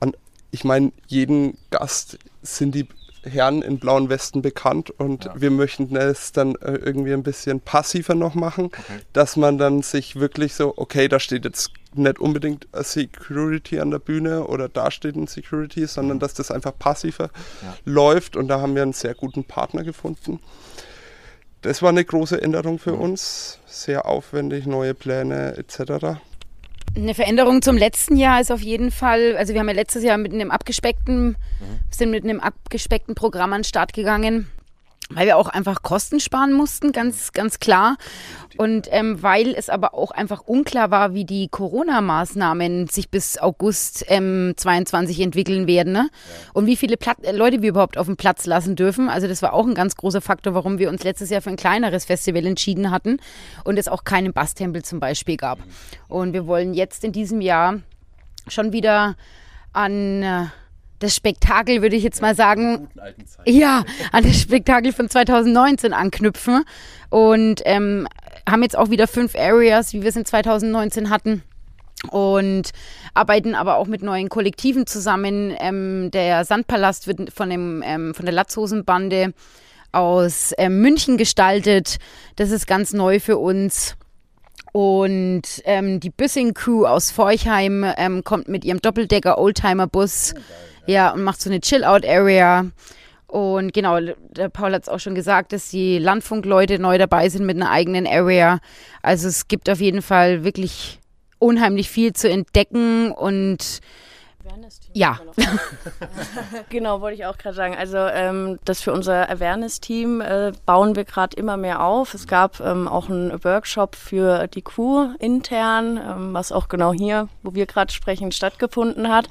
an, ich meine, jeden Gast sind die Herren in blauen Westen bekannt und wir möchten es dann äh, irgendwie ein bisschen passiver noch machen, dass man dann sich wirklich so, okay, da steht jetzt nicht unbedingt Security an der Bühne oder da steht ein Security, sondern dass das einfach passiver läuft und da haben wir einen sehr guten Partner gefunden. Das war eine große Änderung für uns, sehr aufwendig, neue Pläne etc. Eine Veränderung zum letzten Jahr ist auf jeden Fall, also wir haben ja letztes Jahr mit einem abgespeckten, sind mit einem abgespeckten Programm an den Start gegangen. Weil wir auch einfach Kosten sparen mussten, ganz, ganz klar. Und ähm, weil es aber auch einfach unklar war, wie die Corona-Maßnahmen sich bis August ähm, 22 entwickeln werden ne? und wie viele Plat äh, Leute wir überhaupt auf dem Platz lassen dürfen. Also das war auch ein ganz großer Faktor, warum wir uns letztes Jahr für ein kleineres Festival entschieden hatten und es auch keinen Basstempel zum Beispiel gab. Und wir wollen jetzt in diesem Jahr schon wieder an äh, das Spektakel, würde ich jetzt mal sagen, ja, an das Spektakel von 2019 anknüpfen und ähm, haben jetzt auch wieder fünf Areas, wie wir es in 2019 hatten und arbeiten aber auch mit neuen Kollektiven zusammen. Ähm, der Sandpalast wird von, dem, ähm, von der Latzhosenbande aus ähm, München gestaltet. Das ist ganz neu für uns. Und ähm, die Büssing Crew aus Forchheim ähm, kommt mit ihrem Doppeldecker Oldtimer Bus. Ja, und macht so eine Chill-Out-Area. Und genau, der Paul hat es auch schon gesagt, dass die Landfunkleute neu dabei sind mit einer eigenen Area. Also es gibt auf jeden Fall wirklich unheimlich viel zu entdecken und ja. genau, wollte ich auch gerade sagen. Also ähm, das für unser Awareness-Team äh, bauen wir gerade immer mehr auf. Es gab ähm, auch einen Workshop für die Crew intern, ähm, was auch genau hier, wo wir gerade sprechen, stattgefunden hat.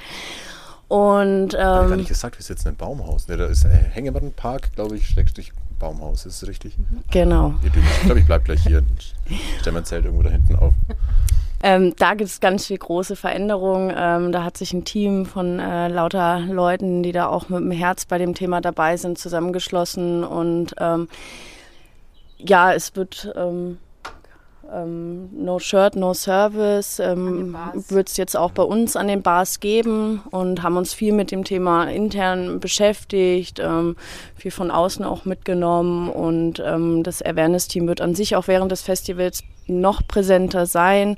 Und, Ich habe gar ähm, nicht gesagt, wir sitzen im Baumhaus. Ne, da ist ein Hängemattenpark, glaube ich, Schrägstrich Baumhaus. Ist das richtig? genau. Ich glaube, ich bleibe gleich hier und stelle mein Zelt irgendwo da hinten auf. Ähm, da gibt es ganz viel große Veränderungen. Ähm, da hat sich ein Team von äh, lauter Leuten, die da auch mit dem Herz bei dem Thema dabei sind, zusammengeschlossen. Und ähm, ja, es wird ähm, No Shirt, No Service. Ähm, wird es jetzt auch bei uns an den Bars geben und haben uns viel mit dem Thema intern beschäftigt, ähm, viel von außen auch mitgenommen. Und ähm, das Awareness-Team wird an sich auch während des Festivals noch präsenter sein.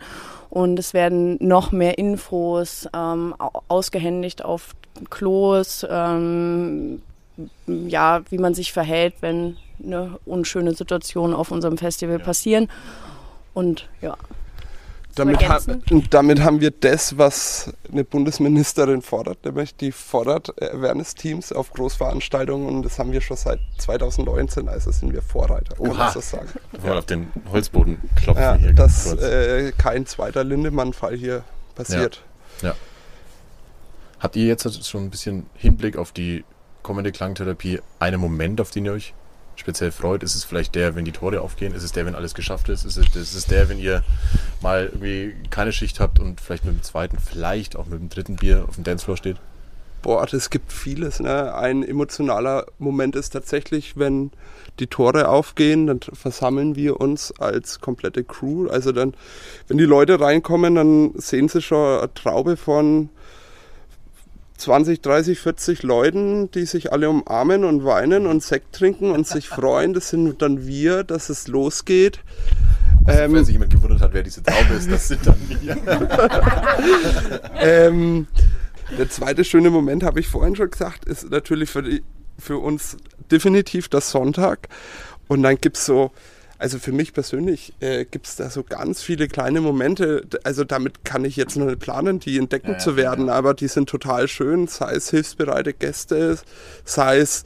Und es werden noch mehr Infos ähm, au- ausgehändigt auf Klos, ähm, ja, wie man sich verhält, wenn eine unschöne Situation auf unserem Festival passieren. Und ja. Damit, ha damit haben wir das, was eine Bundesministerin fordert, nämlich die fordert Awareness-Teams auf Großveranstaltungen und das haben wir schon seit 2019, also sind wir Vorreiter, kann Oha. man so sagen. Mal auf den Holzboden klopfen Ja, hier. dass äh, kein zweiter Lindemann-Fall hier passiert. Habt ihr jetzt schon ein bisschen Hinblick auf die kommende Klangtherapie einen Moment, auf den ihr euch speziell freut? Ist es vielleicht der, wenn die Tore aufgehen? Ist es der, wenn alles geschafft ist? Ist es, ist es der, wenn ihr mal irgendwie keine Schicht habt und vielleicht mit dem zweiten, vielleicht auch mit dem dritten Bier auf dem Dancefloor steht? Boah, das gibt vieles. Ne? Ein emotionaler Moment ist tatsächlich, wenn die Tore aufgehen, dann versammeln wir uns als komplette Crew. Also dann, wenn die Leute reinkommen, dann sehen sie schon eine Traube von 20, 30, 40 Leuten, die sich alle umarmen und weinen und Sekt trinken und sich freuen. Das sind dann wir, dass es losgeht. Ähm, Wenn sich jemand gewundert hat, wer diese Taube ist, das sind dann wir. ähm, der zweite schöne Moment, habe ich vorhin schon gesagt, ist natürlich für, die, für uns definitiv der Sonntag. Und dann gibt es so, also für mich persönlich äh, gibt es da so ganz viele kleine Momente. Also damit kann ich jetzt noch nicht planen, die entdecken zu werden, aber die sind total schön, sei es hilfsbereite Gäste, sei es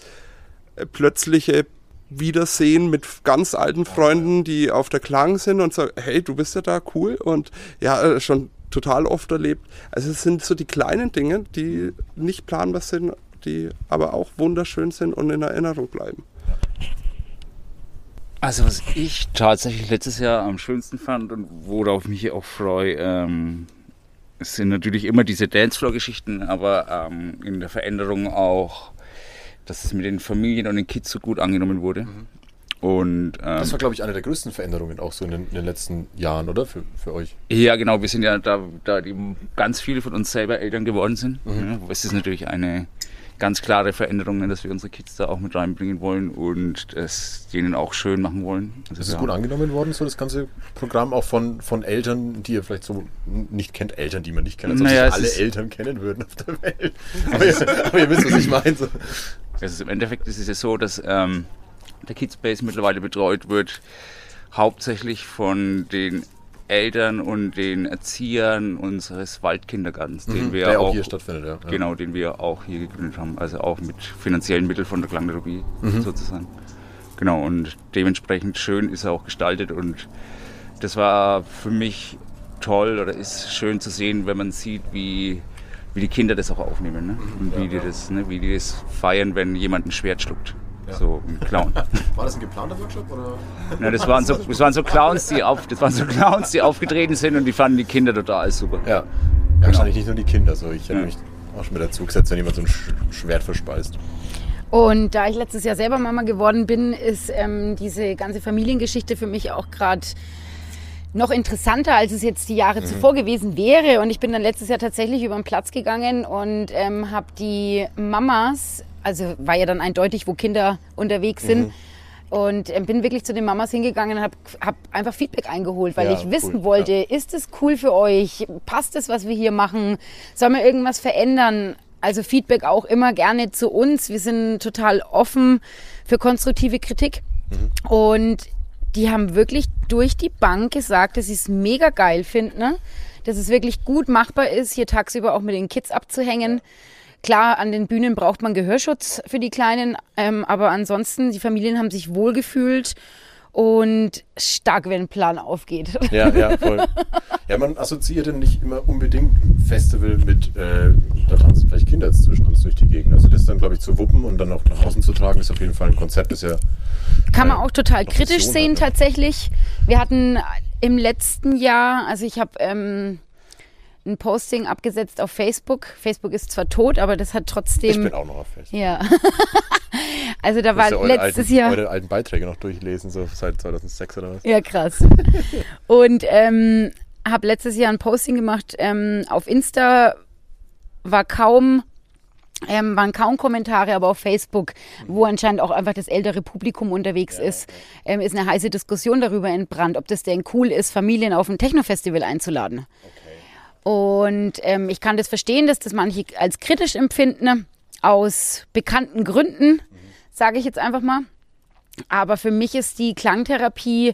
äh, plötzliche Wiedersehen mit ganz alten Freunden, die auf der Klang sind und sagen, hey, du bist ja da, cool. Und ja, äh, schon total oft erlebt. Also es sind so die kleinen Dinge, die nicht planbar sind, die aber auch wunderschön sind und in Erinnerung bleiben. Also was ich tatsächlich letztes Jahr am schönsten fand und worauf ich mich auch freue, ähm, sind natürlich immer diese Dancefloor-Geschichten, aber ähm, in der Veränderung auch, dass es mit den Familien und den Kids so gut angenommen wurde. Und ähm, Das war, glaube ich, eine der größten Veränderungen auch so in den, in den letzten Jahren, oder? Für, für euch. ja, genau, wir sind ja da, da die ganz viele von uns selber Eltern geworden sind. Ja, es ist natürlich eine ganz klare Veränderung, ne, dass wir unsere Kids da auch mit reinbringen wollen und es denen auch schön machen wollen. Also Ist es gut angenommen worden, so das ganze Programm, auch von, von Eltern, die ihr vielleicht so nicht kennt, Eltern, die man nicht kennt, als ob Naja, es alle Eltern kennen würden auf der Welt. Aber ihr, aber ihr wisst, was ich meine. So. Also im Endeffekt ist es ja so, dass ähm, der Kidspace mittlerweile betreut wird, hauptsächlich von den Eltern und den Erziehern unseres Waldkindergartens, den wir Mhm. der auch auch, hier stattfindet, ja. Ja. genau, den wir auch hier gegründet haben, also auch mit finanziellen Mitteln von der Klangtherapie Mhm. sozusagen. genau, und dementsprechend schön ist er auch gestaltet und das war für mich toll oder ist schön zu sehen, wenn man sieht, wie, wie die Kinder das auch aufnehmen ne? und wie, die das, ne? wie die das feiern, wenn jemand ein Schwert schluckt. So ein Clown. War das ein geplanter Workshop oder? Ja, das, waren so, das waren so Clowns, die auf, das waren so Clowns, die aufgetreten sind und die fanden die Kinder total super. Ja. ja wahrscheinlich nicht nur die Kinder so. Ich hätte mich auch schon mit dazu gesetzt, wenn jemand so ein Sch Schwert verspeist. Und da ich letztes Jahr selber Mama geworden bin, ist ähm, diese ganze Familiengeschichte für mich auch gerade noch interessanter, als es jetzt die Jahre mhm. zuvor gewesen wäre. Und ich bin dann letztes Jahr tatsächlich über den Platz gegangen und ähm, habe die Mamas also war ja dann eindeutig, wo Kinder unterwegs sind. Mhm. Und ähm, bin wirklich zu den Mamas hingegangen und habe hab einfach Feedback eingeholt, weil ja, ich wissen cool. wollte, ja. ist es cool für euch? Passt es, was wir hier machen? Sollen wir irgendwas verändern? Also Feedback auch immer gerne zu uns. Wir sind total offen für konstruktive Kritik. Mhm. Und die haben wirklich durch die Bank gesagt, dass sie es mega geil finden, ne? dass es wirklich gut machbar ist, hier tagsüber auch mit den Kids abzuhängen. Ja Klar, an den Bühnen braucht man Gehörschutz für die Kleinen, ähm, aber ansonsten, die Familien haben sich wohlgefühlt und stark, wenn ein Plan aufgeht. Ja, ja, voll. Ja, man assoziiert dann nicht immer unbedingt Festival mit, äh, da tanzen vielleicht Kinder jetzt zwischen uns durch die Gegend. Also das dann, glaube ich, zu wuppen und dann auch nach außen zu tragen, ist auf jeden Fall ein Konzept, das ja... Kann man äh, auch total kritisch sehen hat, ne? tatsächlich. Wir hatten im letzten Jahr, also ich habe... Ähm, ein Posting abgesetzt auf Facebook. Facebook ist zwar tot, aber das hat trotzdem. Ich bin auch noch auf Facebook. Ja. also da war ja letztes alten, Jahr. Eure alten Beiträge noch durchlesen, so seit 2006 oder was? Ja, krass. Und ähm, habe letztes Jahr ein Posting gemacht ähm, auf Insta, war kaum ähm, waren kaum Kommentare, aber auf Facebook, wo anscheinend auch einfach das ältere Publikum unterwegs ja, ist, ähm, ist eine heiße Diskussion darüber entbrannt, ob das denn cool ist, Familien auf ein Techno-Festival einzuladen. Okay. Und ähm, ich kann das verstehen, dass das manche als kritisch empfinden, aus bekannten Gründen, sage ich jetzt einfach mal. Aber für mich ist die Klangtherapie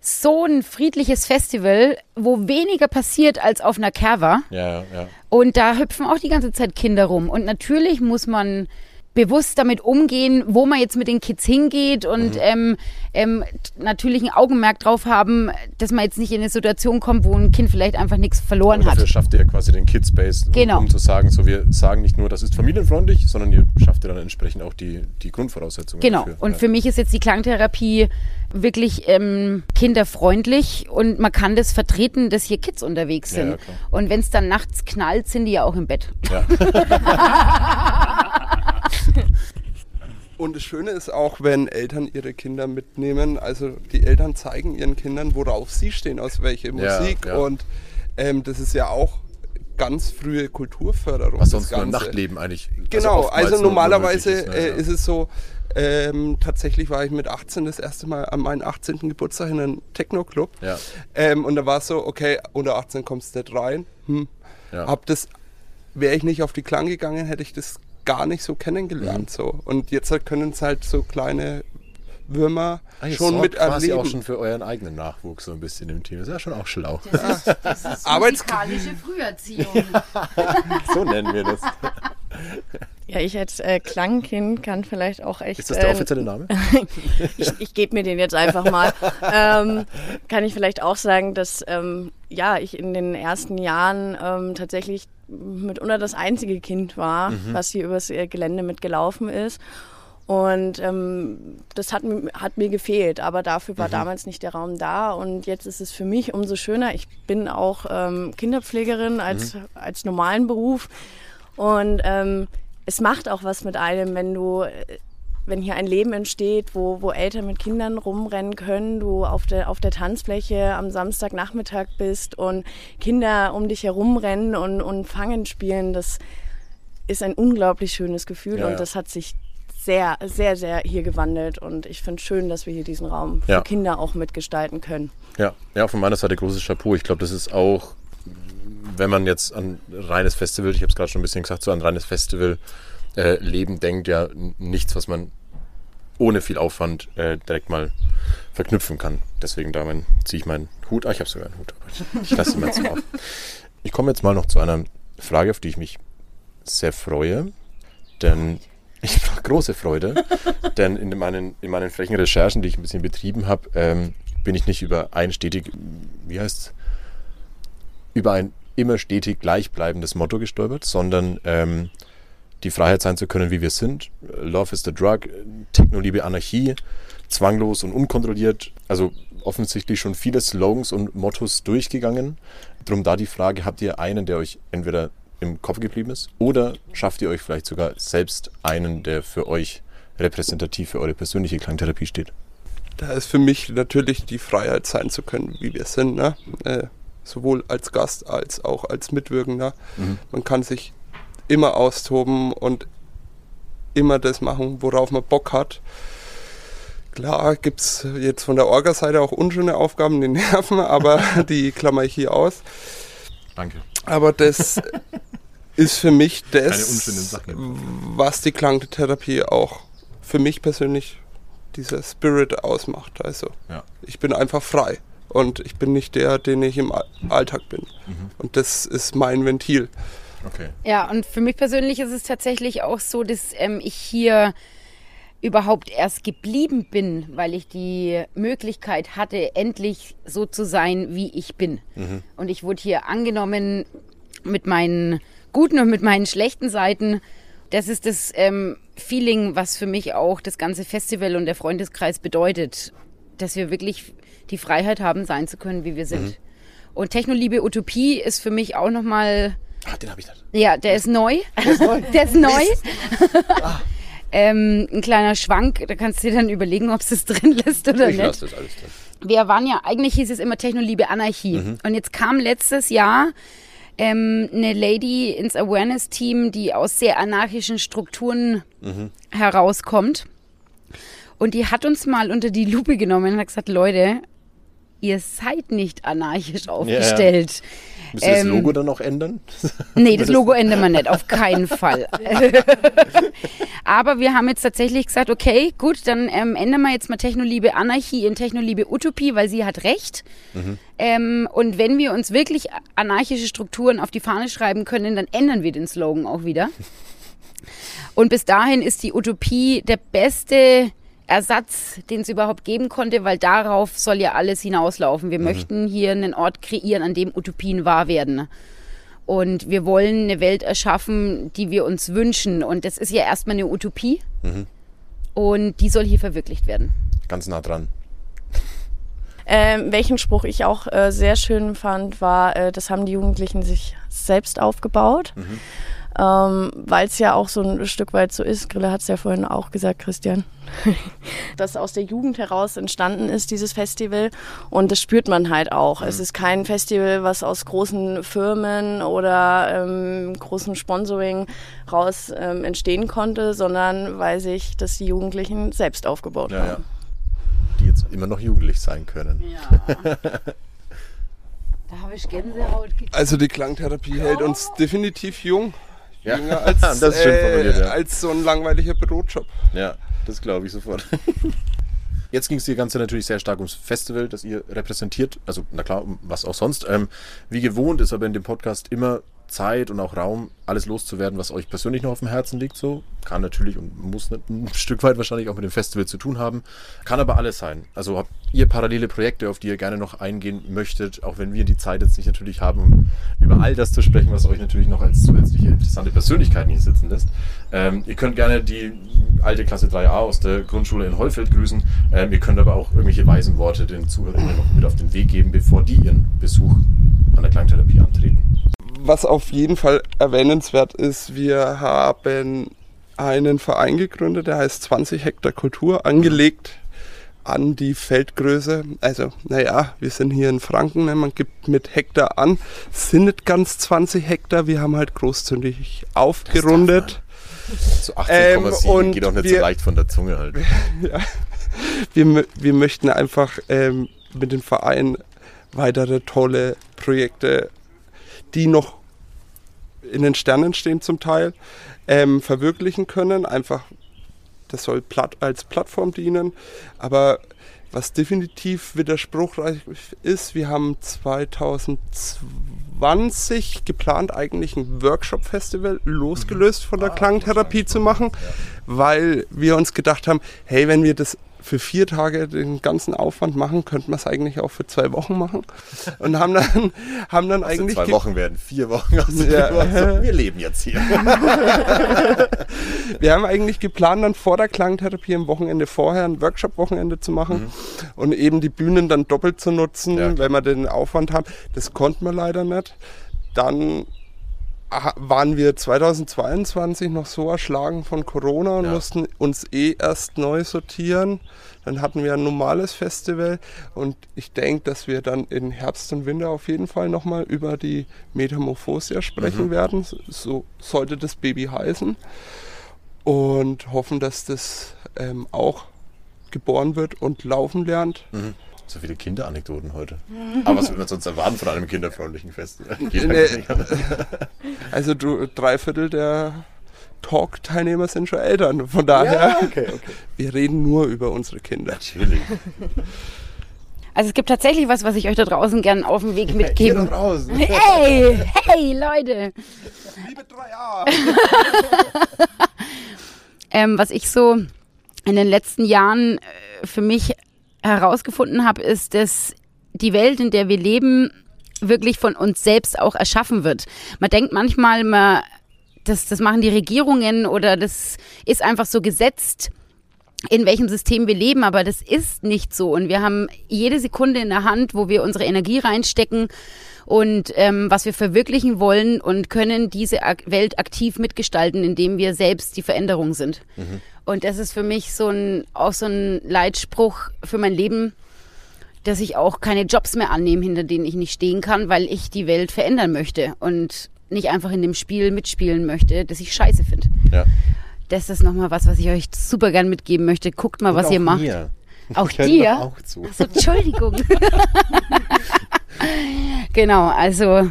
so ein friedliches Festival, wo weniger passiert als auf einer Kerwa. Ja, ja. Und da hüpfen auch die ganze Zeit Kinder rum. Und natürlich muss man bewusst damit umgehen, wo man jetzt mit den Kids hingeht und mhm. ähm, ähm, natürlich ein Augenmerk drauf haben, dass man jetzt nicht in eine Situation kommt, wo ein Kind vielleicht einfach nichts verloren und hat. Dafür schafft ihr quasi den Kidspace, genau. um, um, zu sagen, so wir sagen nicht nur, das ist familienfreundlich, sondern ihr schafft ihr dann entsprechend auch die, die Grundvoraussetzungen. Genau. Dafür. Und ja. für mich ist jetzt die Klangtherapie wirklich ähm, kinderfreundlich und man kann das vertreten, dass hier Kids unterwegs sind. Ja, und wenn es dann nachts knallt, sind die ja auch im Bett. Ja. Und das Schöne ist auch, wenn Eltern ihre Kinder mitnehmen, also die Eltern zeigen ihren Kindern, worauf sie stehen, aus welcher Musik. Ja, ja. Und ähm, das ist ja auch ganz frühe Kulturförderung. Was sonst im Nachtleben eigentlich. Genau, also, also normalerweise ist, ne? äh, ist, es so, ähm, tatsächlich war ich mit 18 das erste Mal an meinem 18. Geburtstag in einem Techno-Club. Ja. Ähm, und da war es so, okay, unter 18 kommst du nicht rein. Hm. Ja. Hab das, wäre ich nicht auf die Klang gegangen, hätte ich das gar nicht so kennengelernt. Mhm. So. Und jetzt können es halt so kleine Würmer ah, schon mit quasi auch schon für euren eigenen Nachwuchs so ein bisschen im Team. Das ist ja schon auch schlau. Das ist, das ist musikalische Früherziehung. so nennen wir das. Ja, ich als äh, Klangkind kann vielleicht auch echt. Ist das der äh, offizielle Name? ich, ich gebe mir den jetzt einfach mal. ähm, kann ich vielleicht auch sagen, dass ähm, ja ich in den ersten Jahren ähm, tatsächlich mitunter das einzige Kind war, mhm. was hier übers äh, Gelände mitgelaufen ist. Und ähm, das hat, hat, mir gefehlt, aber dafür war mhm. damals nicht der Raum da. Und jetzt ist es für mich umso schöner. Ich bin auch ähm, Kinderpflegerin als, mhm. als normalen Beruf. Und ähm, es macht auch was mit einem, wenn du äh, wenn hier ein Leben entsteht, wo, wo Eltern mit Kindern rumrennen können, du auf der, auf der Tanzfläche am Samstagnachmittag bist und Kinder um dich herumrennen und, und Fangen spielen, das ist ein unglaublich schönes Gefühl ja, und das hat sich sehr, sehr, sehr hier gewandelt und ich finde es schön, dass wir hier diesen Raum für ja. Kinder auch mitgestalten können. Ja, ja, von meiner Seite großes Chapeau. Ich glaube, das ist auch, wenn man jetzt an reines Festival, ich habe es gerade schon ein bisschen gesagt, so an reines Festival äh, Leben denkt, ja nichts, was man ohne viel Aufwand äh, direkt mal verknüpfen kann. Deswegen da ziehe ich meinen Hut. Ah, ich habe sogar einen Hut, aber ich, lasse ihn mal auf. Ich komme jetzt mal noch zu einer Frage, auf die ich mich sehr freue. Denn ich frage große Freude, denn in meinen, in meinen frechen Recherchen, die ich ein bisschen betrieben habe, ähm, bin ich nicht über ein stetig, wie heißt über ein immer stetig gleichbleibendes Motto gestolpert, sondern ähm, die Freiheit sein zu können, wie wir sind. Love is the drug, Technoliebe, Anarchie, zwanglos und unkontrolliert. Also offensichtlich schon viele Slogans und Mottos durchgegangen. Drum da die Frage, habt ihr einen, der euch entweder im Kopf geblieben ist oder schafft ihr euch vielleicht sogar selbst einen, der für euch repräsentativ für eure persönliche Klangtherapie steht? Da ist für mich natürlich die Freiheit sein zu können, wie wir sind. Ne? Äh, sowohl als Gast als auch als Mitwirkender. Mhm. Man kann sich immer austoben und immer das machen, worauf man Bock hat. Klar gibt es jetzt von der Orga-Seite auch unschöne Aufgaben, die nerven, aber die klammer ich hier aus. Danke. Aber das ist für mich das, was die Klangtherapie auch für mich persönlich dieser Spirit ausmacht. Also Ja. ich bin einfach frei und ich bin nicht der, den ich im All- Alltag bin. Mhm. Und das ist mein Ventil. Okay. Ja, und für mich persönlich ist es tatsächlich auch so, dass ähm, ich hier überhaupt erst geblieben bin, weil ich die Möglichkeit hatte, endlich so zu sein, wie ich bin. Und ich wurde hier angenommen mit meinen guten und mit meinen schlechten Seiten. Das ist das ähm, Feeling, was für mich auch das ganze Festival und der Freundeskreis bedeutet, dass wir wirklich die Freiheit haben, sein zu können, wie wir sind. Und Technoliebe Utopie ist für mich auch nochmal Ah, den habe ich nicht. ja, der ist neu. Der ist neu. ähm, ein kleiner Schwank, da kannst du dir dann überlegen, ob es das drin lässt oder Ich nicht. lasse das alles drin. Wir waren ja, eigentlich hieß es immer Technoliebe Anarchie. Und jetzt kam letztes Jahr ähm, eine Lady ins Awareness-Team, die aus sehr anarchischen Strukturen herauskommt. Und die hat uns mal unter die Lupe genommen und hat gesagt, Leute, ihr seid nicht anarchisch aufgestellt. Müsst ihr das Ähm, Logo dann noch ändern? Nee, das Logo ändern wir nicht, auf keinen Fall. Aber wir haben jetzt tatsächlich gesagt, okay, gut, dann ähm, ändern wir jetzt mal Technoliebe Anarchie in Technoliebe Utopie, weil sie hat recht. Ähm, und wenn wir uns wirklich anarchische Strukturen auf die Fahne schreiben können, dann ändern wir den Slogan auch wieder. Und bis dahin ist die Utopie der beste Ersatz, den es überhaupt geben konnte, weil darauf soll ja alles hinauslaufen. Wir möchten hier einen Ort kreieren, an dem Utopien wahr werden. Und wir wollen eine Welt erschaffen, die wir uns wünschen. Und das ist ja erstmal eine Utopie. Und die soll hier verwirklicht werden. Ganz nah dran. Ähm, welchen Spruch ich auch äh, sehr schön fand, war, äh, das haben die Jugendlichen sich selbst aufgebaut. Ähm, Weil es ja auch so ein Stück weit so ist, Grille hat es ja vorhin auch gesagt, Christian, dass aus der Jugend heraus entstanden ist, dieses Festival. Und das spürt man halt auch. Es ist kein Festival, was aus großen Firmen oder ähm, großem Sponsoring raus ähm, entstehen konnte, sondern weil sich das die Jugendlichen selbst aufgebaut Ja, haben. ja. Die jetzt immer noch jugendlich sein können. Ja. da habe ich Gänsehaut gekriegt. Also die Klangtherapie hält uns definitiv jung. Ja. Jünger als, Das ist schön formuliert, äh, ja. als so ein langweiliger Bürojob. Ja, das glaube ich sofort. Jetzt ging es die ganze natürlich sehr stark ums Festival, das ihr repräsentiert. Also, na klar, um was auch sonst. Ähm, wie gewohnt ist aber in dem Podcast immer Zeit und auch Raum, alles loszuwerden, was euch persönlich noch auf dem Herzen liegt. So kann natürlich und muss ein Stück weit wahrscheinlich auch mit dem Festival zu tun haben. Kann aber alles sein. Also habt ihr parallele Projekte, auf die ihr gerne noch eingehen möchtet, auch wenn wir die Zeit jetzt nicht natürlich haben, um über all das zu sprechen, was euch natürlich noch als zusätzliche interessante Persönlichkeiten hier sitzen lässt. Ähm, ihr könnt gerne die alte Klasse 3a aus der Grundschule in Heufeld grüßen. Ähm, ihr könnt aber auch irgendwelche weisen Worte den Zuhörern noch mit auf den Weg geben, bevor die ihren Besuch an der Klangtherapie antreten. Was auf jeden Fall erwähnenswert ist, wir haben einen Verein gegründet, der heißt 20 Hektar Kultur, angelegt an die Feldgröße. Also, naja, wir sind hier in Franken, ne? man gibt mit Hektar an. Sind nicht ganz 20 Hektar, wir haben halt großzügig aufgerundet. So 18,7 Ähm, geht auch nicht so wir- leicht von der Zunge halt. Wir, mö- wir möchten einfach ähm, mit dem Verein weitere tolle Projekte, die noch in den Sternen stehen zum Teil, ähm, verwirklichen können. Einfach, das soll platt, als Plattform dienen. Aber Was definitiv widerspruchreich ist, wir haben 2020 geplant, eigentlich ein Workshop-Festival losgelöst von der Klangtherapie zu machen, weil wir uns gedacht haben, hey, wenn wir das für vier Tage den ganzen Aufwand machen, könnte man es eigentlich auch für zwei Wochen machen. Und haben dann, haben dann Also eigentlich. zwei Wochen werden vier Wochen. Also Ja. wir leben jetzt hier. Wir haben eigentlich geplant, dann vor der Klangtherapie am Wochenende vorher ein Workshop-Wochenende zu machen und eben die Bühnen dann doppelt zu nutzen, Ja. weil wir den Aufwand haben. Das konnten wir leider nicht. Dann waren wir 2022 noch so erschlagen von Corona und Ja. mussten uns eh erst neu sortieren. Dann hatten wir ein normales Festival und ich denke, dass wir dann in Herbst und Winter auf jeden Fall nochmal über die Metamorphosia sprechen werden. So sollte das Baby heißen. Und hoffen, dass das ähm, auch geboren wird und laufen lernt. So viele Kinderanekdoten heute. Aber was will man sonst erwarten von einem kinderfreundlichen Festival? Geht Nee. Also du, drei Viertel der Talk-Teilnehmer sind schon Eltern. Von daher, okay, okay. wir reden nur über unsere Kinder. Natürlich. Also es gibt tatsächlich was, was ich euch da draußen gern auf den Weg Hier mitgeben. da draußen. Hey, hey, Leute. Liebe 3a! Ähm, was ich so in den letzten Jahren äh, für mich herausgefunden habe, ist, dass die Welt, in der wir leben, wirklich von uns selbst auch erschaffen wird. Man denkt manchmal, man, das, das machen die Regierungen oder das ist einfach so gesetzt, in welchem System wir leben, aber das ist nicht so. Und wir haben jede Sekunde in der Hand, wo wir unsere Energie reinstecken und ähm, was wir verwirklichen wollen und können diese Welt aktiv mitgestalten, indem wir selbst die Veränderung sind. Und das ist für mich so ein, auch so ein Leitspruch für mein Leben, dass ich auch keine Jobs mehr annehme, hinter denen ich nicht stehen kann, weil ich die Welt verändern möchte und nicht einfach in dem Spiel mitspielen möchte, das ich scheiße finde. Ja. Das ist nochmal was, was ich euch super gern mitgeben möchte. Guckt mal, was Und ihr auch macht. Mir. Auch dir? Auch zu. Achso, Entschuldigung. genau, also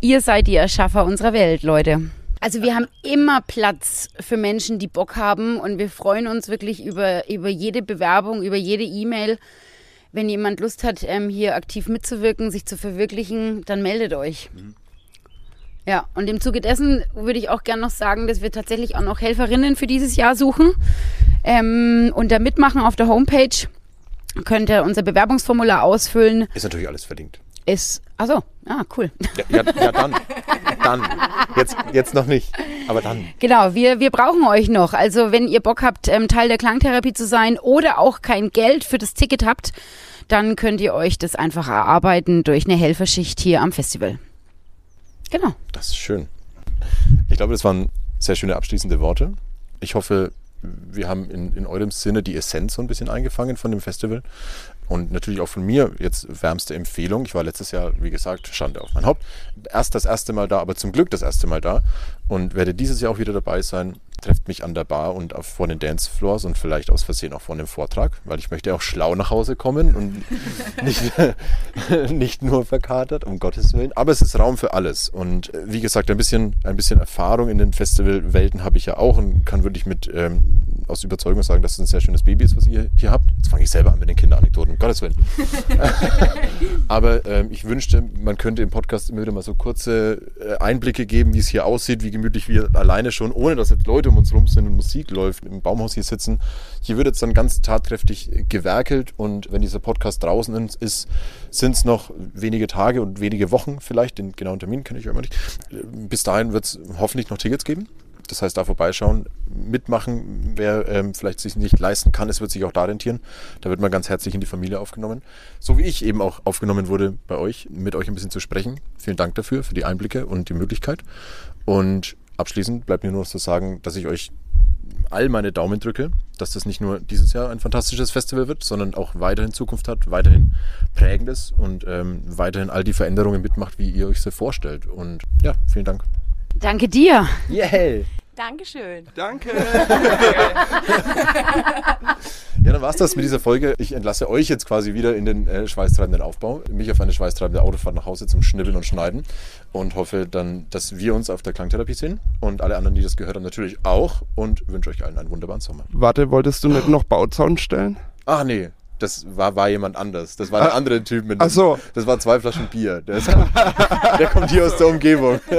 ihr seid die Erschaffer unserer Welt, Leute. Also wir haben immer Platz für Menschen, die Bock haben und wir freuen uns wirklich über, über jede Bewerbung, über jede E-Mail. Wenn jemand Lust hat, ähm, hier aktiv mitzuwirken, sich zu verwirklichen, dann meldet euch. Ja, und im Zuge dessen würde ich auch gerne noch sagen, dass wir tatsächlich auch noch Helferinnen für dieses Jahr suchen. Ähm, und da mitmachen auf der Homepage könnt ihr unser Bewerbungsformular ausfüllen. Ist natürlich alles verlinkt. Ist, achso, ah, cool. Ja, ja, ja dann. Dann. Jetzt, jetzt noch nicht. Aber dann. Genau, wir, wir brauchen euch noch. Also wenn ihr Bock habt, ähm, Teil der Klangtherapie zu sein oder auch kein Geld für das Ticket habt, dann könnt ihr euch das einfach erarbeiten durch eine Helferschicht hier am Festival. Genau. Das ist schön. Ich glaube, das waren sehr schöne abschließende Worte. Ich hoffe, wir haben in, in eurem Sinne die Essenz so ein bisschen eingefangen von dem Festival. Und natürlich auch von mir jetzt wärmste Empfehlung. Ich war letztes Jahr, wie gesagt, Schande auf mein Haupt. Erst das erste Mal da, aber zum Glück das erste Mal da. Und werde dieses Jahr auch wieder dabei sein. Trefft mich an der Bar und auf, vor den Dancefloors und vielleicht aus Versehen auch vor einem Vortrag, weil ich möchte auch schlau nach Hause kommen und nicht, nicht nur verkatert, um Gottes Willen. Aber es ist Raum für alles. Und äh, wie gesagt, ein bisschen, ein bisschen Erfahrung in den Festivalwelten habe ich ja auch und kann wirklich mit ähm, aus Überzeugung sagen, dass es ein sehr schönes Baby ist, was ihr hier habt. Jetzt fange ich selber an mit den Kinderanekdoten, um Gottes Willen. Aber ähm, ich wünschte, man könnte im Podcast immer wieder mal so kurze äh, Einblicke geben, wie es hier aussieht, wie gemütlich wir alleine schon, ohne dass jetzt Leute um uns rum sind und Musik läuft, im Baumhaus hier sitzen. Hier wird jetzt dann ganz tatkräftig gewerkelt und wenn dieser Podcast draußen ist, sind es noch wenige Tage und wenige Wochen vielleicht. Den genauen Termin kenne ich ja immer nicht. Bis dahin wird es hoffentlich noch Tickets geben. Das heißt, da vorbeischauen, mitmachen, wer ähm, vielleicht sich nicht leisten kann, es wird sich auch da rentieren. Da wird man ganz herzlich in die Familie aufgenommen. So wie ich eben auch aufgenommen wurde bei euch, mit euch ein bisschen zu sprechen. Vielen Dank dafür, für die Einblicke und die Möglichkeit. Und abschließend bleibt mir nur noch zu sagen, dass ich euch all meine Daumen drücke, dass das nicht nur dieses Jahr ein fantastisches Festival wird, sondern auch weiterhin Zukunft hat, weiterhin prägendes und ähm, weiterhin all die Veränderungen mitmacht, wie ihr euch sie vorstellt. Und ja, vielen Dank. Danke dir. Yeah! Dankeschön. Danke! Ja, dann war's das mit dieser Folge. Ich entlasse euch jetzt quasi wieder in den äh, schweißtreibenden Aufbau, mich auf eine schweißtreibende Autofahrt nach Hause zum Schnibbeln und Schneiden und hoffe dann, dass wir uns auf der Klangtherapie sehen und alle anderen, die das gehört haben, natürlich auch und wünsche euch allen einen wunderbaren Sommer. Warte, wolltest du nicht noch Bauzaun stellen? Ach nee, das war, war jemand anders. Das war ein Ah. anderer Typ mit Ach so. Das war zwei Flaschen Bier. Der, ist, der kommt hier aus der Umgebung.